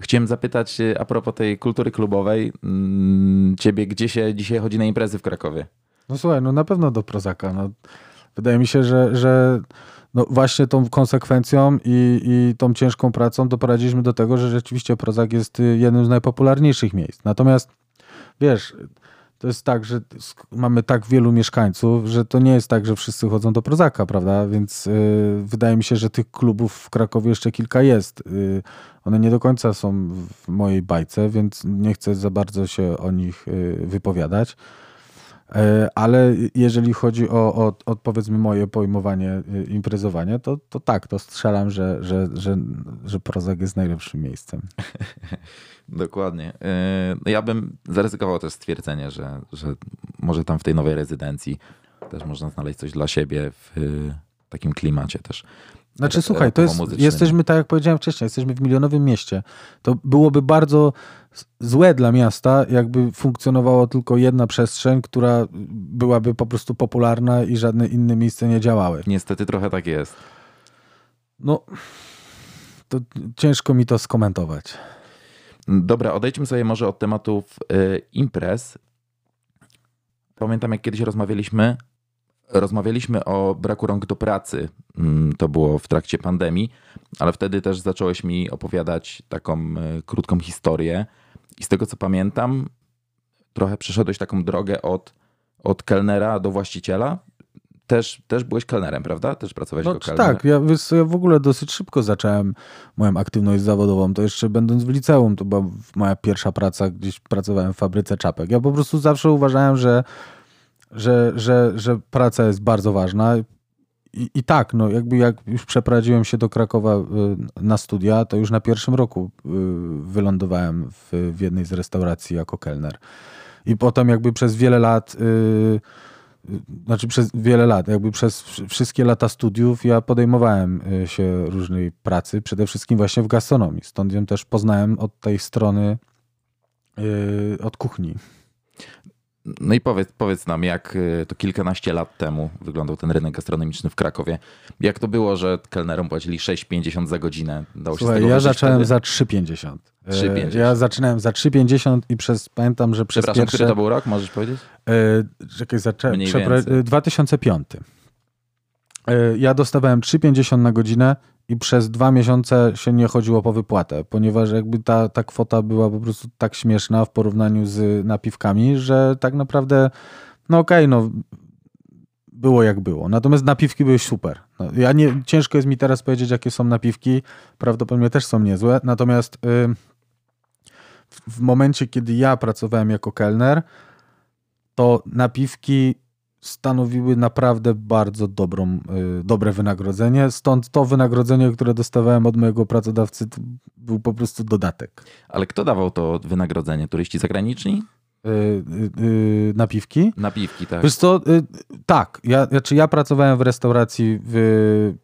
Chciałem zapytać a propos tej kultury klubowej, mm, ciebie, gdzie się dzisiaj chodzi na imprezy w Krakowie? No słuchaj, no na pewno do Prozaka. No, wydaje mi się, że, że no właśnie tą konsekwencją i, i tą ciężką pracą doprowadziliśmy do tego, że rzeczywiście Prozak jest y, jednym z najpopularniejszych miejsc. Natomiast wiesz, to jest tak, że mamy tak wielu mieszkańców, że to nie jest tak, że wszyscy chodzą do Prozaka, prawda? Więc y, wydaje mi się, że tych klubów w Krakowie jeszcze kilka jest. Y, one nie do końca są w mojej bajce, więc nie chcę za bardzo się o nich y, wypowiadać. E, ale jeżeli chodzi o, o, o powiedzmy moje pojmowanie y, imprezowania, to, to tak, to strzelam, że, że, że, że Prozak jest najlepszym miejscem. Dokładnie. E, no ja bym zaryzykował też stwierdzenie, że, że może tam w tej nowej rezydencji też można znaleźć coś dla siebie w takim klimacie też. Znaczy, słuchaj, to jest, jesteśmy, tak jak powiedziałem wcześniej, jesteśmy w milionowym mieście. To byłoby bardzo złe dla miasta, jakby funkcjonowała tylko jedna przestrzeń, która byłaby po prostu popularna i żadne inne miejsce nie działały. Niestety trochę tak jest. No, to ciężko mi to skomentować. Dobra, odejdźmy sobie może od tematów y, imprez. Pamiętam, jak kiedyś rozmawialiśmy Rozmawialiśmy o braku rąk do pracy. Mm, to było w trakcie pandemii, ale wtedy też zacząłeś mi opowiadać taką e, krótką historię. I z tego co pamiętam, trochę przeszedłeś taką drogę od, od kelnera do właściciela. Też, też byłeś kelnerem, prawda? Też pracowałeś no, jako kelner. Tak, ja, ja w ogóle dosyć szybko zacząłem moją aktywność zawodową. To jeszcze będąc w liceum, to była moja pierwsza praca, gdzieś pracowałem w fabryce czapek. Ja po prostu zawsze uważałem, że że, że, że praca jest bardzo ważna. I, I, tak, no jakby jak już przeprowadziłem się do Krakowa y, na studia, to już na pierwszym roku y, wylądowałem w, w jednej z restauracji jako kelner. I potem jakby przez wiele lat, y, znaczy przez wiele lat, jakby przez wszystkie lata studiów ja podejmowałem się różnej pracy, przede wszystkim właśnie w gastronomii. Stąd ją też poznałem od tej strony, od kuchni. No i powiedz, powiedz nam, jak y, to kilkanaście lat temu wyglądał ten rynek gastronomiczny w Krakowie. Jak to było, że kelnerom płacili 6,50 za godzinę? Dało się Słuchaj, ja zacząłem wtedy? za 3,50. 3,50. Ja zaczynałem za 3,50 i przez, pamiętam, że przez Przepraszam, pierwsze... który to był rok, możesz powiedzieć? E, czekaj, zacząłem, przepra... 2005. E, ja dostawałem 3,50 na godzinę i przez dwa miesiące się nie chodziło po wypłatę, ponieważ jakby ta, ta kwota była po prostu tak śmieszna w porównaniu z napiwkami, że tak naprawdę, no okej, okay, no było jak było. Natomiast napiwki były super. No, ja nie, ciężko jest mi teraz powiedzieć, jakie są napiwki, prawdopodobnie też są niezłe, natomiast y, w, w momencie, kiedy ja pracowałem jako kelner, to napiwki stanowiły naprawdę bardzo dobrą, y, dobre wynagrodzenie. Stąd to wynagrodzenie, które dostawałem od mojego pracodawcy, był po prostu dodatek. Ale kto dawał to wynagrodzenie? Turyści zagraniczni? Yy, yy, napiwki? Napiwki, tak. Wiesz co, yy, tak. Ja, znaczy ja pracowałem w restauracji w,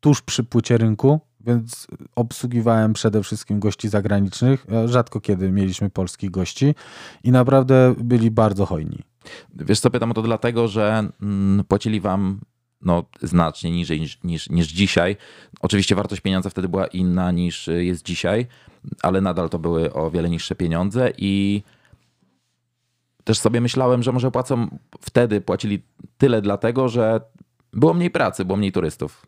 tuż przy płycie rynku, więc obsługiwałem przede wszystkim gości zagranicznych. Rzadko kiedy mieliśmy polskich gości i naprawdę byli bardzo hojni. Wiesz co, pytam o to dlatego, że mm, płacili wam no, znacznie niżej niż, niż, niż dzisiaj. Oczywiście wartość pieniądza wtedy była inna niż jest dzisiaj, ale nadal to były o wiele niższe pieniądze i też sobie myślałem, że może płacą wtedy płacili tyle dlatego, że było mniej pracy, było mniej turystów.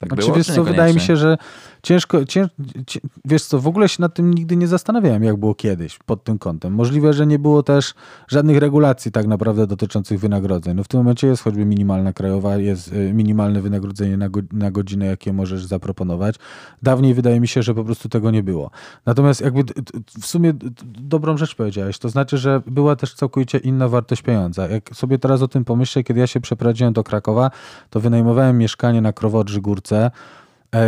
Tak Znaczy, było, wiesz co, wydaje mi się, że ciężko, cięż, cię, wiesz co, w ogóle się nad tym nigdy nie zastanawiałem, jak było kiedyś pod tym kątem. Możliwe, że nie było też żadnych regulacji tak naprawdę dotyczących wynagrodzeń. No w tym momencie jest choćby minimalna krajowa, jest y, minimalne wynagrodzenie na, go, na godzinę, jakie możesz zaproponować. Dawniej wydaje mi się, że po prostu tego nie było. Natomiast jakby w sumie dobrą rzecz powiedziałeś, to znaczy, że była też całkowicie inna wartość pieniądza. Jak sobie teraz o tym pomyślę, kiedy ja się przeprowadziłem do Krakowa, to wynajmowałem mieszkanie na Krowodrzy Górce e,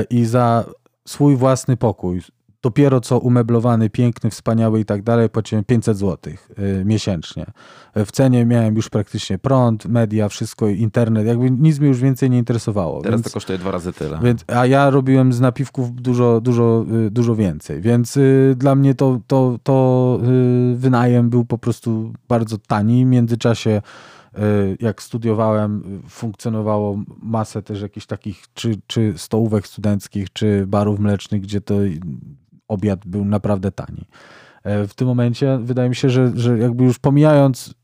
i za swój własny pokój, dopiero co umeblowany, piękny, wspaniały i tak dalej, płaciłem 500 zł miesięcznie. E, W cenie miałem już praktycznie prąd, media, wszystko, internet, jakby nic mnie już więcej nie interesowało. Teraz więc... to kosztuje dwa razy tyle. Więc, a ja robiłem z napiwków dużo, dużo, dużo więcej, więc y, dla mnie to, to, to y, wynajem był po prostu bardzo tani. W międzyczasie, jak studiowałem, y, funkcjonowało masę też jakichś takich czy, czy stołówek studenckich, czy barów mlecznych, gdzie to y, obiad był naprawdę tani. E, W tym momencie wydaje mi się, że, że jakby już pomijając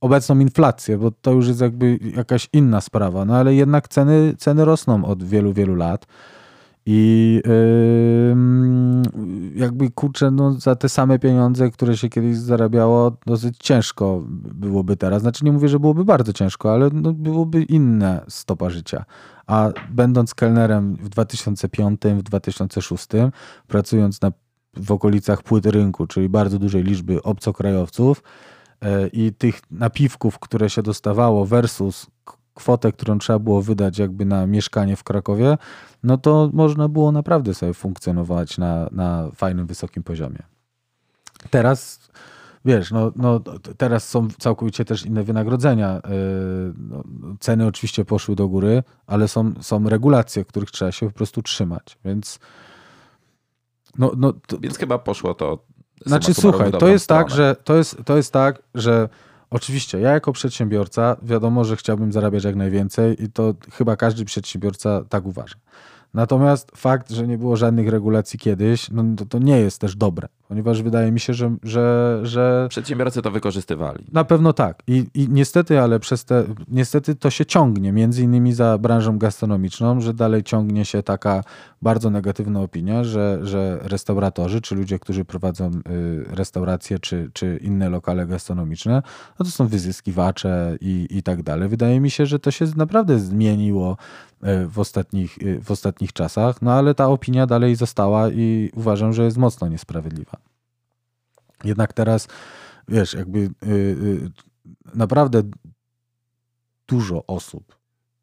obecną inflację, bo to już jest jakby jakaś inna sprawa, no ale jednak ceny, ceny rosną od wielu, wielu lat. I jakby kurczę, no za te same pieniądze, które się kiedyś zarabiało, dosyć ciężko byłoby teraz. Znaczy nie mówię, że byłoby bardzo ciężko, ale no byłoby inna stopa życia. A będąc kelnerem w 2005, w 2006, pracując na, w okolicach płyt rynku, czyli bardzo dużej liczby obcokrajowców, e, i tych napiwków, które się dostawało versus kwotę, którą trzeba było wydać jakby na mieszkanie w Krakowie, no to można było naprawdę sobie funkcjonować na, na fajnym, wysokim poziomie. Teraz, wiesz, no, no teraz są całkowicie też inne wynagrodzenia. Yy, no, ceny oczywiście poszły do góry, ale są, są regulacje, których trzeba się po prostu trzymać, więc no, no to, Więc chyba poszło to. znaczy, słuchaj, to jest tak, że to jest, to jest tak, że oczywiście ja jako przedsiębiorca wiadomo, że chciałbym zarabiać jak najwięcej i to chyba każdy przedsiębiorca tak uważa. Natomiast fakt, że nie było żadnych regulacji kiedyś, no to, to nie jest też dobre, ponieważ wydaje mi się, że, że, że Przedsiębiorcy to wykorzystywali. na pewno tak. I, I niestety, ale przez te, niestety to się ciągnie, między innymi za branżą gastronomiczną, że dalej ciągnie się taka bardzo negatywna opinia, że, że restauratorzy, czy ludzie, którzy prowadzą y, restauracje, czy, czy inne lokale gastronomiczne, no to są wyzyskiwacze i, i tak dalej. Wydaje mi się, że to się naprawdę zmieniło y, w ostatnich, y, w ostatnich czasach, no ale ta opinia dalej została i uważam, że jest mocno niesprawiedliwa. Jednak teraz, wiesz, jakby y, y, naprawdę dużo osób,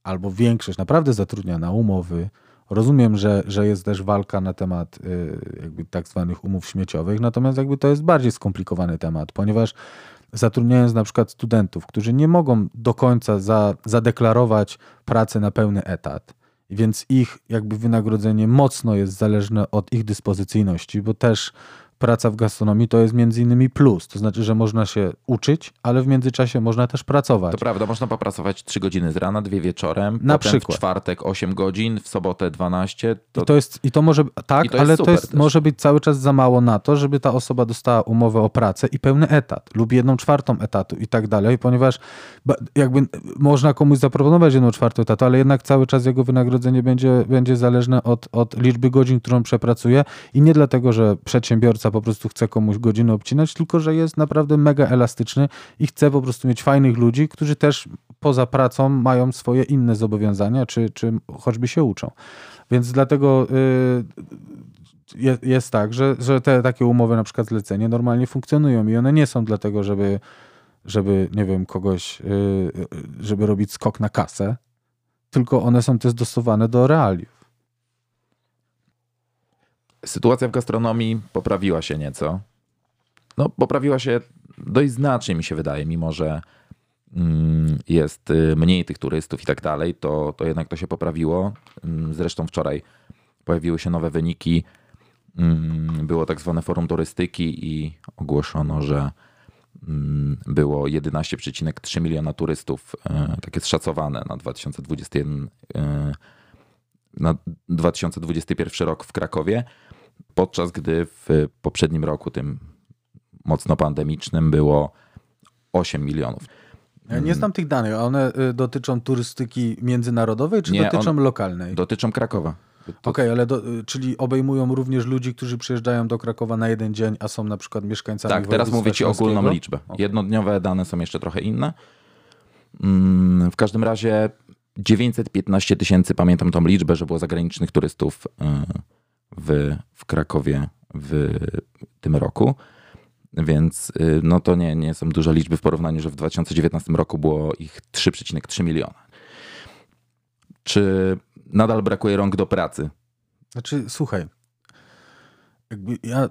albo większość naprawdę zatrudnia na umowy. Rozumiem, że, że jest też walka na temat y, jakby tak zwanych umów śmieciowych, natomiast jakby to jest bardziej skomplikowany temat, ponieważ zatrudniając na przykład studentów, którzy nie mogą do końca za, zadeklarować pracę na pełny etat, więc ich jakby wynagrodzenie mocno jest zależne od ich dyspozycyjności, bo też praca w gastronomii to jest między innymi plus, to znaczy, że można się uczyć, ale w międzyczasie można też pracować. To prawda, można popracować 3 godziny z rana, dwie wieczorem, Na przykład. w czwartek 8 godzin, w sobotę 12. To, I to jest, i to może, tak, to ale to jest, też. może być cały czas za mało na to, żeby ta osoba dostała umowę o pracę i pełny etat lub jedną czwartą etatu i tak dalej, ponieważ jakby można komuś zaproponować jedną czwartą etatu, ale jednak cały czas jego wynagrodzenie będzie, będzie zależne od, od liczby godzin, którą przepracuje i nie dlatego, że przedsiębiorca po prostu chce komuś godziny obcinać, tylko że jest naprawdę mega elastyczny i chce po prostu mieć fajnych ludzi, którzy też poza pracą mają swoje inne zobowiązania, czy, czy choćby się uczą. Więc dlatego y, jest, tak, że, że te takie umowy, na przykład zlecenie, normalnie funkcjonują i one nie są dlatego, żeby, żeby nie wiem, kogoś, y, y, żeby robić skok na kasę, tylko one są też dostosowane do realiów. Sytuacja w gastronomii poprawiła się nieco. No, poprawiła się dość znacznie, mi się wydaje, mimo że mm, jest y, mniej tych turystów i tak dalej, to, to jednak to się poprawiło. Mm, Zresztą wczoraj pojawiły się nowe wyniki. Mm, Było tak zwane forum turystyki i ogłoszono, że było 11,3 miliona turystów, e, tak jest szacowane na 2021 e, na 2021 rok w Krakowie, podczas gdy w poprzednim roku, tym mocno pandemicznym, było 8 milionów. Ja nie znam tych danych, a one y, dotyczą turystyki międzynarodowej, czy Nie, dotyczą lokalnej? Dotyczą Krakowa. To- Okej, ale do, y, czyli obejmują również ludzi, którzy przyjeżdżają do Krakowa na jeden dzień, a są na przykład mieszkańcami Tak, teraz mówię ci ogólną liczbę. Okej. Jednodniowe dane są jeszcze trochę inne. Mm, W każdym razie 915 tysięcy, pamiętam tą liczbę, że było zagranicznych turystów y, w, w Krakowie w tym roku. Więc y, no to nie, nie są duże liczby w porównaniu, że w 2019 roku było ich 3,3 miliona. Czy nadal brakuje rąk do pracy? Znaczy, słuchaj, jakby ja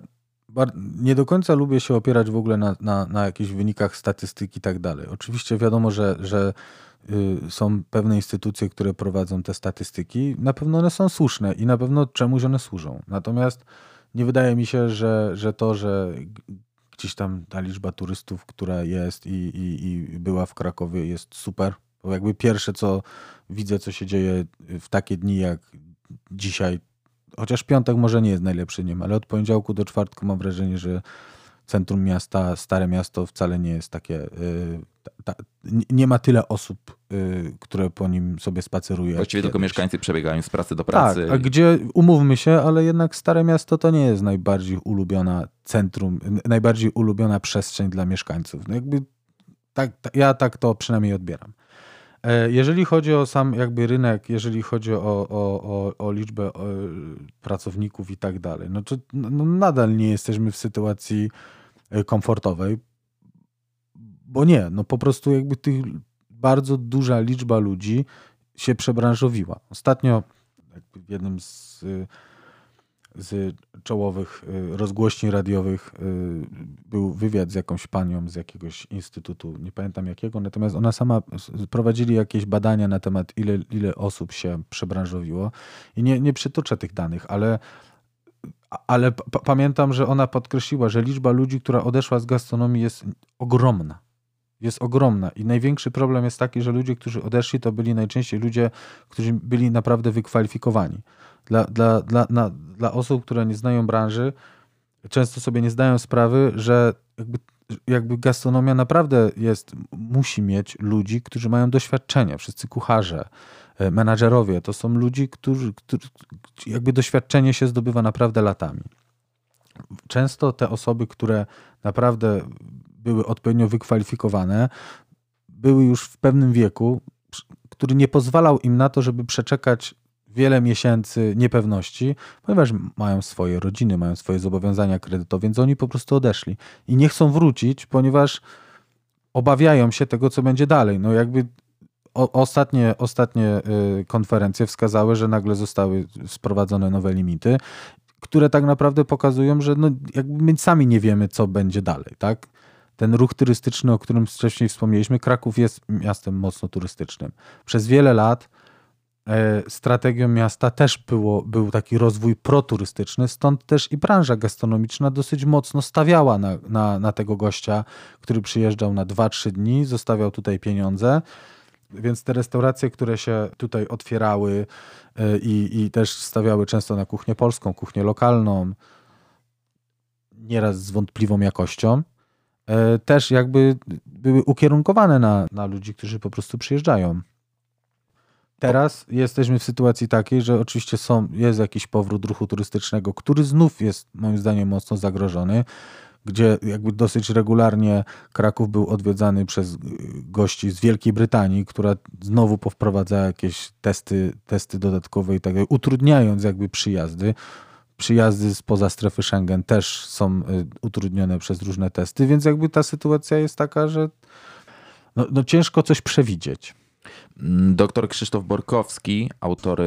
nie do końca lubię się opierać w ogóle na, na, na jakichś wynikach statystyk i tak dalej. Oczywiście wiadomo, że, że y, są pewne instytucje, które prowadzą te statystyki. Na pewno one są słuszne i na pewno czemuś one służą. Natomiast nie wydaje mi się, że, że to, że gdzieś tam ta liczba turystów, która jest i, i, i była w Krakowie jest super. Bo jakby pierwsze, co widzę, co się dzieje w takie dni jak dzisiaj, chociaż piątek może nie jest najlepszy dniem, ale od poniedziałku do czwartku mam wrażenie, że centrum miasta, Stare Miasto wcale nie jest takie, y, ta, ta, nie- ma tyle osób, y, które po nim sobie spaceruje. Właściwie tylko mieszkańcy przebiegają z pracy do Tak, pracy. a gdzie, umówmy się, ale jednak Stare Miasto to nie jest najbardziej ulubiona centrum, najbardziej ulubiona przestrzeń dla mieszkańców. No jakby tak, tak, ja tak to przynajmniej odbieram. E, Jeżeli chodzi o sam jakby rynek, jeżeli chodzi o, o, o, o liczbę e, pracowników i tak dalej, no to no, no nadal nie jesteśmy w sytuacji e, komfortowej, bo nie, no po prostu jakby tych bardzo duża liczba ludzi się przebranżowiła. Ostatnio w jednym z, z czołowych y, rozgłośni radiowych y, był wywiad z jakąś panią z jakiegoś instytutu, nie pamiętam jakiego, natomiast ona sama prowadzili jakieś badania na temat ile, ile osób się przebranżowiło i nie, nie przytoczę tych danych, ale ale pamiętam, że ona podkreśliła, że liczba ludzi, która odeszła z gastronomii jest ogromna. Jest ogromna. I największy problem jest taki, że ludzie, którzy odeszli, to byli najczęściej ludzie, którzy byli naprawdę wykwalifikowani. Dla, dla, dla, na, dla osób, które nie znają branży, często sobie nie zdają sprawy, że jakby, jakby gastronomia naprawdę jest, musi mieć ludzi, którzy mają doświadczenie. Wszyscy kucharze, e, menadżerowie, to są ludzi, którzy, którzy jakby doświadczenie się zdobywa naprawdę latami. Często te osoby, które naprawdę były odpowiednio wykwalifikowane, były już w pewnym wieku, który nie pozwalał im na to, żeby przeczekać wiele miesięcy niepewności, ponieważ mają swoje rodziny, mają swoje zobowiązania kredytowe, więc oni po prostu odeszli i nie chcą wrócić, ponieważ obawiają się tego, co będzie dalej. No jakby o, ostatnie, ostatnie y, konferencje wskazały, że nagle zostały sprowadzone nowe limity, które tak naprawdę pokazują, że no, jakby my sami nie wiemy, co będzie dalej, tak? Ten ruch turystyczny, o którym wcześniej wspomnieliśmy, Kraków jest miastem mocno turystycznym. Przez wiele lat strategią miasta też było, był taki rozwój proturystyczny, stąd też i branża gastronomiczna dosyć mocno stawiała na, na, na tego gościa, który przyjeżdżał na 2-3 dni, zostawiał tutaj pieniądze. Więc te restauracje, które się tutaj otwierały e, i, i też stawiały często na kuchnię polską, kuchnię lokalną, nieraz z wątpliwą jakością, e, też jakby były ukierunkowane na, na ludzi, którzy po prostu przyjeżdżają. Teraz jesteśmy w sytuacji takiej, że oczywiście są, jest jakiś powrót ruchu turystycznego, który znów jest moim zdaniem mocno zagrożony, gdzie jakby dosyć regularnie Kraków był odwiedzany przez y, gości z Wielkiej Brytanii, która znowu powprowadza jakieś testy, testy dodatkowe i tak dalej, utrudniając jakby przyjazdy. Przyjazdy spoza strefy Schengen też są y, utrudnione przez różne testy, więc jakby ta sytuacja jest taka, że no, no ciężko coś przewidzieć. Doktor Krzysztof Borkowski, autor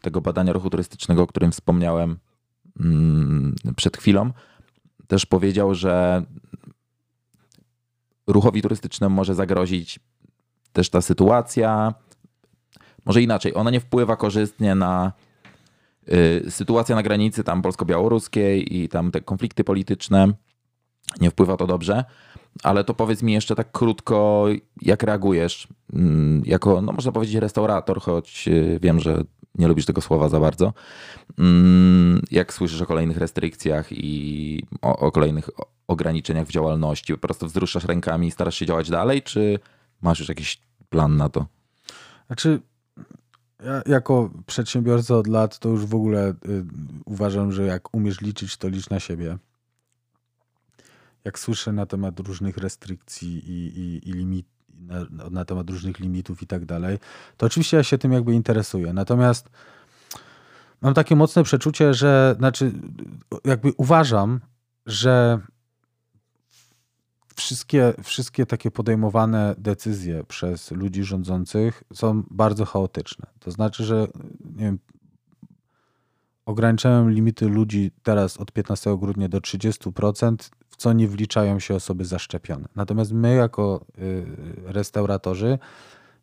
tego badania ruchu turystycznego, o którym wspomniałem mm, przed chwilą, też powiedział, że ruchowi turystycznemu może zagrozić też ta sytuacja. Może inaczej, ona nie wpływa korzystnie na y, sytuację na granicy tam polsko-białoruskiej i tam te konflikty polityczne. Nie wpływa to dobrze, ale to powiedz mi jeszcze tak krótko, jak reagujesz mm, jako, no można powiedzieć restaurator, choć y, wiem, że nie lubisz tego słowa za bardzo. Mm, Jak słyszysz o kolejnych restrykcjach i o, o kolejnych ograniczeniach w działalności, po prostu wzruszasz rękami i starasz się działać dalej, czy Masz już jakiś plan na to? Znaczy, ja jako przedsiębiorca od lat to już w ogóle y, uważam, że jak umiesz liczyć, to licz na siebie. Jak słyszę na temat różnych restrykcji i, i, i limit, na, na temat różnych limitów i tak dalej, to oczywiście ja się tym jakby interesuję. Natomiast mam takie mocne przeczucie, że znaczy, jakby uważam, że wszystkie, wszystkie takie podejmowane decyzje przez ludzi rządzących są bardzo chaotyczne. To znaczy, że nie wiem, ograniczają limity ludzi teraz od 15 grudnia do 30%, w co nie wliczają się osoby zaszczepione. Natomiast my, jako y, restauratorzy,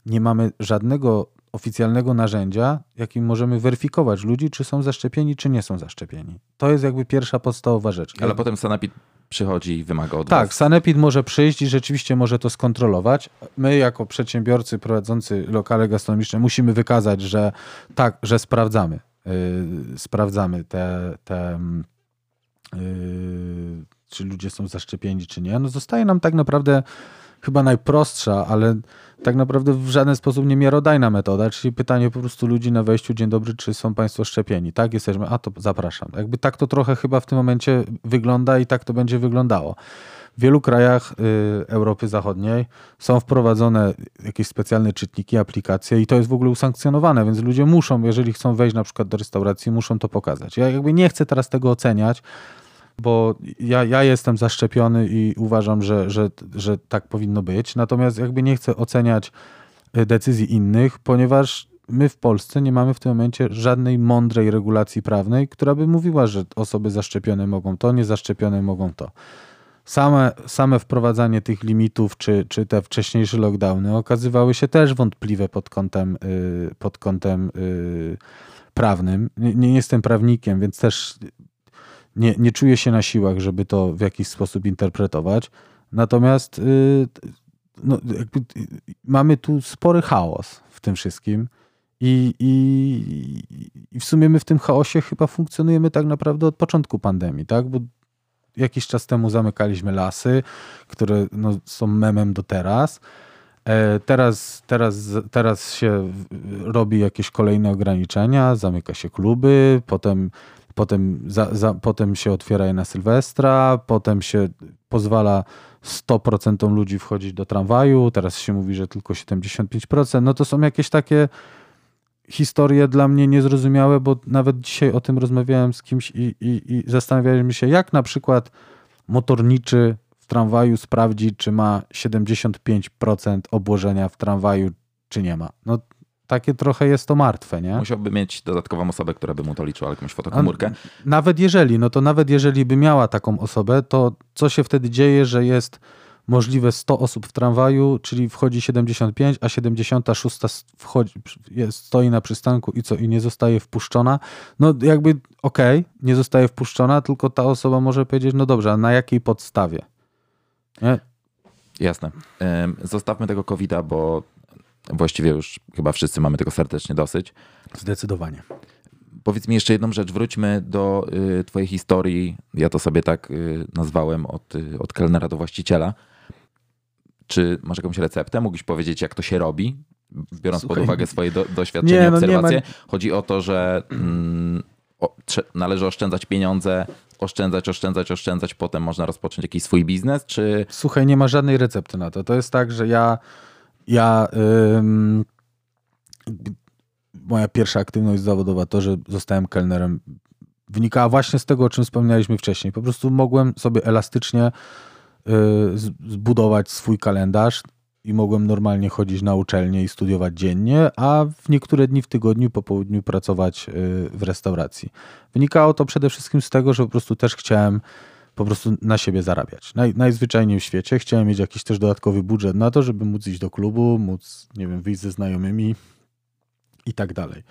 nie mamy żadnego oficjalnego narzędzia, jakim możemy weryfikować ludzi, czy są zaszczepieni, czy nie są zaszczepieni. To jest jakby pierwsza podstawowa rzecz. Ale potem sanepid przychodzi i wymaga od Tak, was. sanepid może przyjść i rzeczywiście może to skontrolować. My jako przedsiębiorcy prowadzący lokale gastronomiczne musimy wykazać, że tak, że sprawdzamy. Yy, sprawdzamy te, te yy, czy ludzie są zaszczepieni, czy nie. No zostaje nam tak naprawdę chyba najprostsza, ale tak naprawdę w żaden sposób nie miarodajna metoda, czyli pytanie po prostu ludzi na wejściu, dzień dobry, czy są państwo szczepieni? Tak, jesteśmy, a to zapraszam. Jakby tak to trochę chyba w tym momencie wygląda i tak to będzie wyglądało. W wielu krajach y, Europy Zachodniej są wprowadzone jakieś specjalne czytniki, aplikacje i to jest w ogóle usankcjonowane, więc ludzie muszą, jeżeli chcą wejść na przykład do restauracji, muszą to pokazać. Ja jakby nie chcę teraz tego oceniać, bo ja, ja jestem zaszczepiony i uważam, że, że, że tak powinno być. Natomiast jakby nie chcę oceniać y, decyzji innych, ponieważ my w Polsce nie mamy w tym momencie żadnej mądrej regulacji prawnej, która by mówiła, że osoby zaszczepione mogą to, niezaszczepione mogą to. Same, same wprowadzanie tych limitów, czy, czy te wcześniejsze lockdowny okazywały się też wątpliwe pod kątem, y, pod kątem y, prawnym. Nie, nie jestem prawnikiem, więc też nie, nie czuję się na siłach, żeby to w jakiś sposób interpretować. Natomiast y, no, jakby, y, mamy tu spory chaos w tym wszystkim. I, i, I w sumie my w tym chaosie chyba funkcjonujemy tak naprawdę od początku pandemii, tak? Bo jakiś czas temu zamykaliśmy lasy, które no, są memem do teraz. E, Teraz, teraz, teraz się robi jakieś kolejne ograniczenia, zamyka się kluby, potem, potem, za, za, potem się otwiera je na Sylwestra, potem się pozwala 100% ludzi wchodzić do tramwaju, teraz się mówi, że tylko 75%. No to są jakieś takie historie dla mnie niezrozumiałe, bo nawet dzisiaj o tym rozmawiałem z kimś i, i, i zastanawialiśmy się, jak na przykład motorniczy w tramwaju sprawdzi, czy ma 75% obłożenia w tramwaju, czy nie ma. No takie trochę jest to martwe, nie? Musiałby mieć dodatkową osobę, która by mu to liczyła, jakąś fotokomórkę. Nawet jeżeli, no to nawet jeżeli by miała taką osobę, to co się wtedy dzieje, że jest możliwe 100 osób w tramwaju, czyli wchodzi 75, a 76 wchodzi, jest, stoi na przystanku i co, i nie zostaje wpuszczona. No jakby okej, okay, nie zostaje wpuszczona, tylko ta osoba może powiedzieć, no dobrze, a na jakiej podstawie? Nie? Jasne. Zostawmy tego COVID-a, bo właściwie już chyba wszyscy mamy tego serdecznie dosyć. Zdecydowanie. Powiedz mi jeszcze jedną rzecz, wróćmy do y, twojej historii. Ja to sobie tak y, nazwałem od, y, od kelnera do właściciela. Czy masz jakąś receptę? Mógłbyś powiedzieć, jak to się robi, biorąc Słuchaj, pod uwagę swoje do, doświadczenie, nie, no nie obserwacje? ma- Chodzi o to, że mm, o, należy oszczędzać pieniądze, oszczędzać, oszczędzać, oszczędzać, potem można rozpocząć jakiś swój biznes, czy Słuchaj, nie ma żadnej recepty na to. To jest tak, że ja, ja ym, moja pierwsza aktywność zawodowa, to, że zostałem kelnerem, wynikała właśnie z tego, o czym wspomnieliśmy wcześniej. Po prostu mogłem sobie elastycznie y, zbudować swój kalendarz i mogłem normalnie chodzić na uczelnię i studiować dziennie, a w niektóre dni w tygodniu po południu pracować y, w restauracji. Wynikało to przede wszystkim z tego, że po prostu też chciałem po prostu na siebie zarabiać. Naj, najzwyczajniej w świecie. Chciałem mieć jakiś też dodatkowy budżet na to, żeby móc iść do klubu, móc, nie wiem, wyjść ze znajomymi i tak dalej.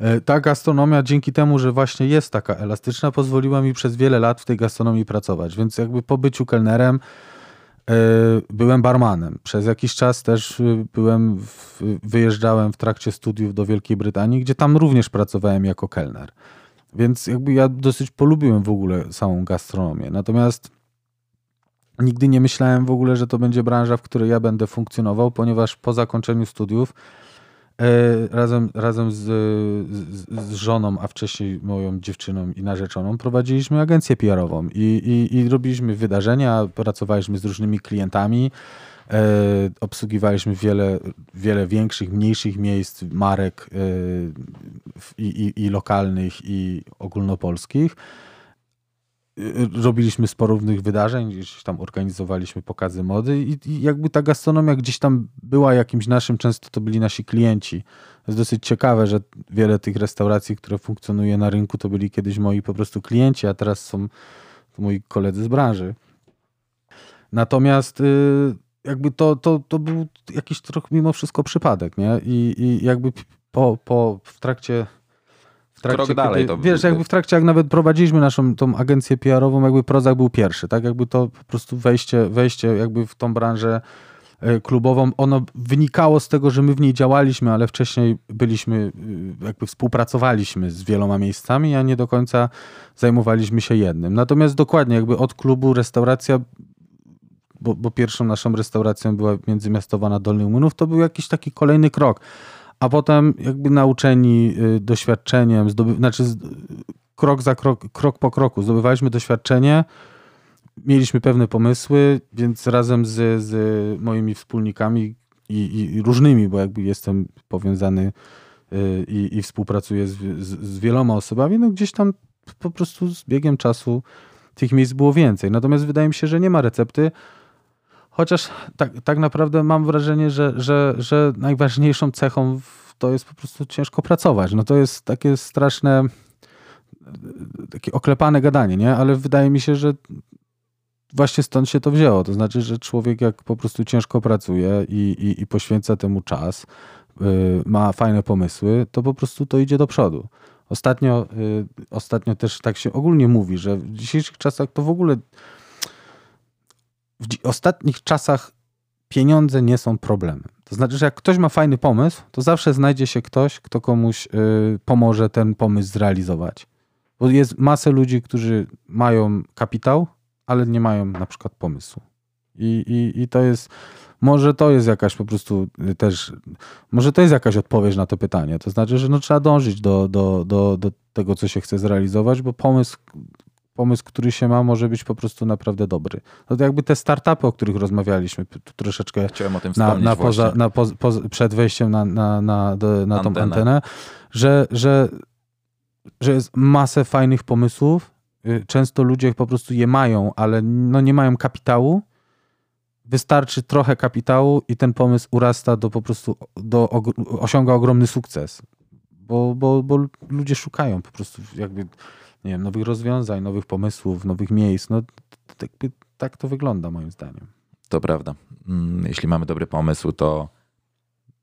E, Ta gastronomia dzięki temu, że właśnie jest taka elastyczna, pozwoliła mi przez wiele lat w tej gastronomii pracować, więc jakby po byciu kelnerem e, byłem barmanem. Przez jakiś czas też y, byłem, w, wyjeżdżałem w trakcie studiów do Wielkiej Brytanii, gdzie tam również pracowałem jako kelner. Więc jakby ja dosyć polubiłem w ogóle samą gastronomię. Natomiast nigdy nie myślałem w ogóle, że to będzie branża, w której ja będę funkcjonował, ponieważ po zakończeniu studiów e, razem, razem z, z, z żoną, a wcześniej moją dziewczyną i narzeczoną prowadziliśmy agencję PR-ową i, i, i robiliśmy wydarzenia, pracowaliśmy z różnymi klientami, obsługiwaliśmy wiele, wiele większych, mniejszych miejsc, marek e, i, i, i lokalnych, i ogólnopolskich y, robiliśmy sporo różnych wydarzeń, gdzieś tam organizowaliśmy pokazy mody i, i jakby ta gastronomia gdzieś tam była jakimś naszym, często to byli nasi klienci. To jest dosyć ciekawe, że wiele tych restauracji, które funkcjonuje na rynku, to byli kiedyś moi po prostu klienci, a teraz są moi koledzy z branży. Natomiast y, jakby to, to, to był jakiś trochę mimo wszystko przypadek, nie? I, i jakby po, po, w trakcie w Krok dalej to Wiesz, jakby w trakcie, jak nawet prowadziliśmy naszą tą agencję PR-ową, jakby Prozak był pierwszy, tak? Jakby to po prostu wejście, wejście jakby w tą branżę e, klubową, ono wynikało z tego, że my w niej działaliśmy, ale wcześniej byliśmy, y, jakby współpracowaliśmy z wieloma miejscami, a nie do końca zajmowaliśmy się jednym. Natomiast dokładnie, jakby od klubu restauracja bo, bo pierwszą naszą restauracją była międzymiastowa na Dolnych Młynów, to był jakiś taki kolejny krok. A potem jakby nauczeni y, doświadczeniem, zdoby, znaczy krok za krok, krok po kroku zdobywaliśmy doświadczenie, mieliśmy pewne pomysły, więc razem z, z moimi wspólnikami i, i różnymi, bo jakby jestem powiązany y, i, i współpracuję z, z, z wieloma osobami, no gdzieś tam po prostu z biegiem czasu tych miejsc było więcej. Natomiast wydaje mi się, że nie ma recepty, chociaż tak, tak naprawdę mam wrażenie, że, że, że najważniejszą cechą to jest po prostu ciężko pracować. No to jest takie straszne, takie oklepane gadanie, nie? Ale wydaje mi się, że właśnie stąd się to wzięło. To znaczy, że człowiek jak po prostu ciężko pracuje i, i, i poświęca temu czas, y, ma fajne pomysły, to po prostu to idzie do przodu. Ostatnio, y, ostatnio też tak się ogólnie mówi, że w dzisiejszych czasach to w ogóle w ostatnich czasach pieniądze nie są problemem. To znaczy, że jak ktoś ma fajny pomysł, to zawsze znajdzie się ktoś, kto komuś y, pomoże ten pomysł zrealizować. Bo jest masę ludzi, którzy mają kapitał, ale nie mają na przykład pomysłu. I, i, I to jest, może to jest jakaś po prostu y, też, może to jest jakaś odpowiedź na to pytanie. To znaczy, że no, trzeba dążyć do, do, do, do tego, co się chce zrealizować, bo pomysł, pomysł, który się ma, może być po prostu naprawdę dobry. No to jakby te startupy, o których rozmawialiśmy tu troszeczkę Chciałem o tym na, na poza, na poz, poz, przed wejściem na, na, na, do, na tą Antenę. antenę, że, że, że jest masę fajnych pomysłów. Y, Często ludzie po prostu je mają, ale no nie mają kapitału. Wystarczy trochę kapitału i ten pomysł urasta do po prostu, do, osiąga ogromny sukces. Bo, bo, bo ludzie szukają po prostu jakby, nie wiem, nowych rozwiązań, nowych pomysłów, nowych miejsc. No, t- t- jakby tak to wygląda moim zdaniem. To prawda. Mm, Jeśli mamy dobry pomysł, to,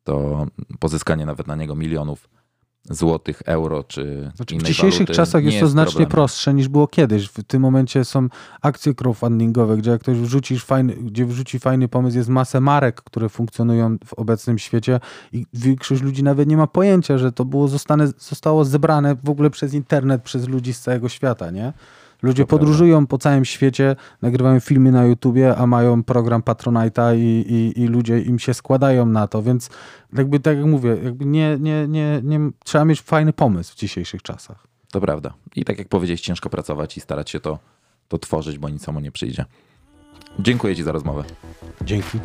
to pozyskanie nawet na niego milionów złotych, euro czy Znaczy, w dzisiejszych waluty czasach jest to znacznie problemem. prostsze niż było kiedyś. W tym momencie są akcje crowdfundingowe, gdzie jak ktoś wrzuci fajny, gdzie wrzuci fajny pomysł, jest masę marek, które funkcjonują w obecnym świecie i większość ludzi nawet nie ma pojęcia, że to było zostane, zostało zebrane w ogóle przez internet, przez ludzi z całego świata, nie? Ludzie To prawda. podróżują po całym świecie, nagrywają filmy na YouTubie, a mają program Patronite'a i, i, i ludzie im się składają na to, więc jakby tak jak mówię, jakby nie, nie, nie, nie, trzeba mieć fajny pomysł w dzisiejszych czasach. To prawda. I tak jak powiedziałeś, ciężko pracować i starać się to, to tworzyć, bo nic samo nie przyjdzie. Dziękuję Ci za rozmowę. Dzięki.